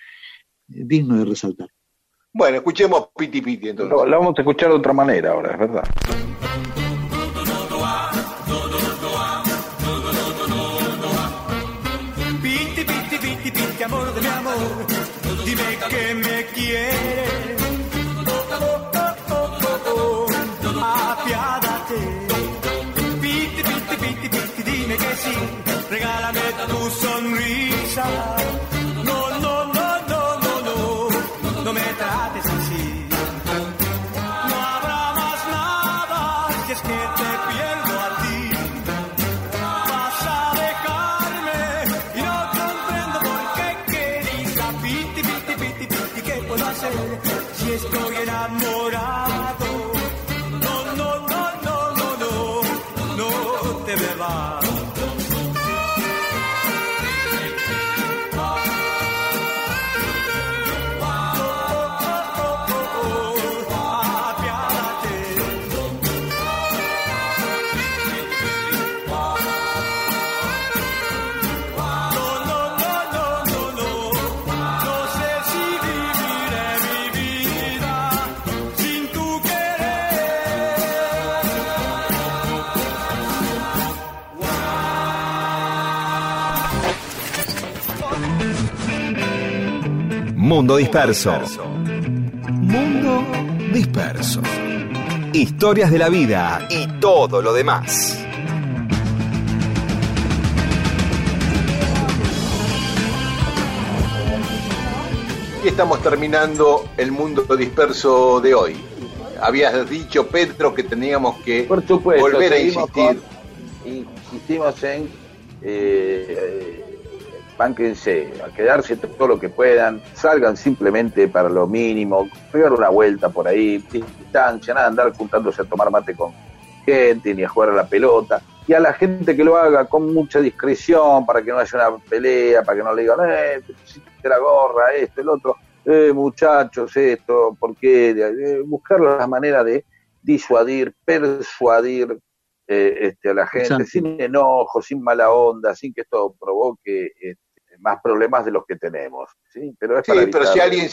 digno de resaltar. Bueno, escuchemos Piti Piti entonces. la vamos a escuchar de otra manera ahora, es verdad. Dime que me oh, apiádate. Piti, piti, piti, piti, dime que sí, regálame tu sonrisa. Mundo disperso. Mundo disperso. Historias de la vida y todo lo demás. Y estamos terminando el mundo disperso de hoy. Habías dicho, Pedro, que teníamos que Por supuesto, volver a insistir. con- insistimos en eh, eh, bánquense, a quedarse todo lo que puedan, salgan simplemente para lo mínimo, pegar una vuelta por ahí, sin distancia, nada, andar juntándose a tomar mate con gente, ni a jugar a la pelota, y a la gente que lo haga con mucha discreción, para que no haya una pelea, para que no le digan, eh, te la gorra, esto, el otro, eh, muchachos, esto, ¿por qué? Eh, buscar la manera de disuadir, persuadir eh, este, a la gente, Exacto. sin enojo, sin mala onda, sin que esto provoque este, más problemas de los que tenemos. ¿sí? Pero es Sí, para pero si alguien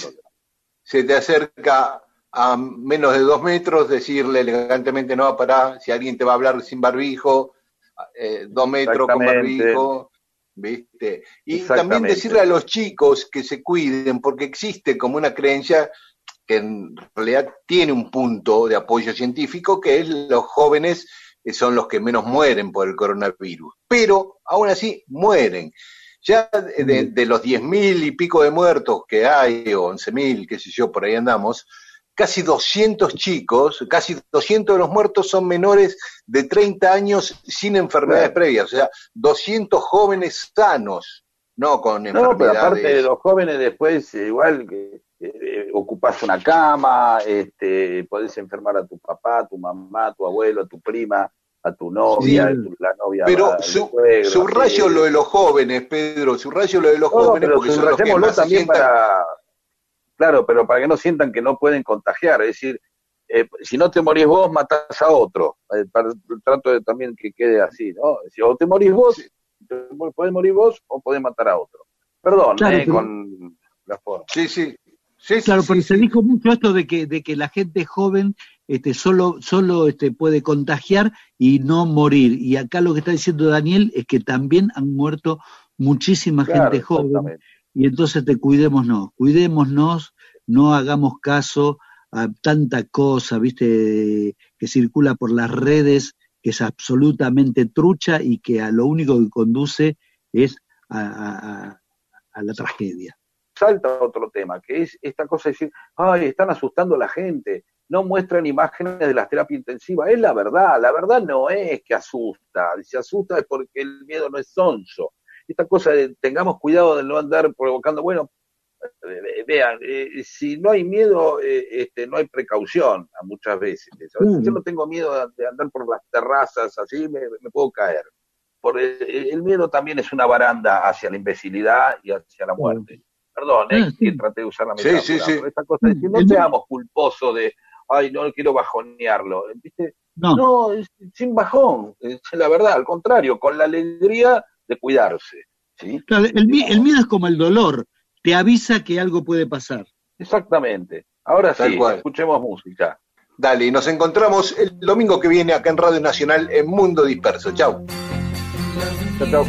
se te acerca a menos de dos metros, decirle elegantemente no para. Si alguien te va a hablar sin barbijo, eh, dos metros con barbijo, ¿viste? Y también decirle a los chicos que se cuiden, porque existe como una creencia que en realidad tiene un punto de apoyo científico, que es los jóvenes eh, son los que menos mueren por el coronavirus. Pero aún así mueren. Ya de, de- los 10.000 y pico de muertos que hay, o 11.000, qué sé yo, por ahí andamos, casi 200 chicos, casi 200 de los muertos son menores de 30 años sin enfermedades previas, o sea, 200 jóvenes sanos, no con No, pero enfermedades. aparte de los jóvenes después, eh, igual que eh, ocupás una cama, este, podés enfermar a tu papá, tu mamá, tu abuelo, a tu prima, a tu novia, Sí. tu- la novia. Pero su- suegro, subrayo así. lo de los jóvenes, Pedro, subrayo lo de los No, jóvenes pero porque son los que más también sientan- para, claro, pero para que no sientan que no pueden contagiar, es decir, eh, si no te morís vos, matás a otro. Eh, para- trato de también que quede así, ¿no? Si o te morís vos, podés morir vos o podés matar a otro. Perdón, Claro, eh, pero- con la forma. Sí, sí. Sí, Claro, sí, pero sí, se dijo mucho esto de que, de que la gente joven este, solo, solo este, puede contagiar y no morir. Y acá lo que está diciendo Daniel es que también han muerto muchísima Claro, gente joven. Y entonces te cuidémonos, cuidémonos, no hagamos caso a tanta cosa, viste, que circula por las redes, que es absolutamente trucha y que a lo único que conduce es a- a la tragedia. Salta otro tema, que es esta cosa de decir, ay, están asustando a la gente, no muestran imágenes de las terapias intensivas. Es la verdad, la verdad no es que asusta, si asusta es porque el miedo no es sonso. Esta cosa de tengamos cuidado de no andar provocando, bueno, eh, vean, eh, si no hay miedo, eh, este, no hay precaución a muchas veces. Veces Mm. Yo no tengo miedo de- de andar por las terrazas, así me, me puedo caer. Por el, el miedo también es una baranda hacia la imbecilidad y hacia la muerte. Perdón, eh, Ah, sí. que traté de usar la metáfora, sí, sí. esta cosa de decir, no seamos culposos de, ay, no quiero bajonearlo. ¿Viste? No, No, es sin bajón, es la verdad, al contrario, con la alegría de cuidarse. ¿sí? Claro, el, mi- el miedo es como el dolor, te avisa que algo puede pasar. Exactamente. Ahora Tal sí, cual. escuchemos música. Dale, y nos encontramos el domingo que viene acá en Radio Nacional en Mundo Disperso. Chau. Chao, chao.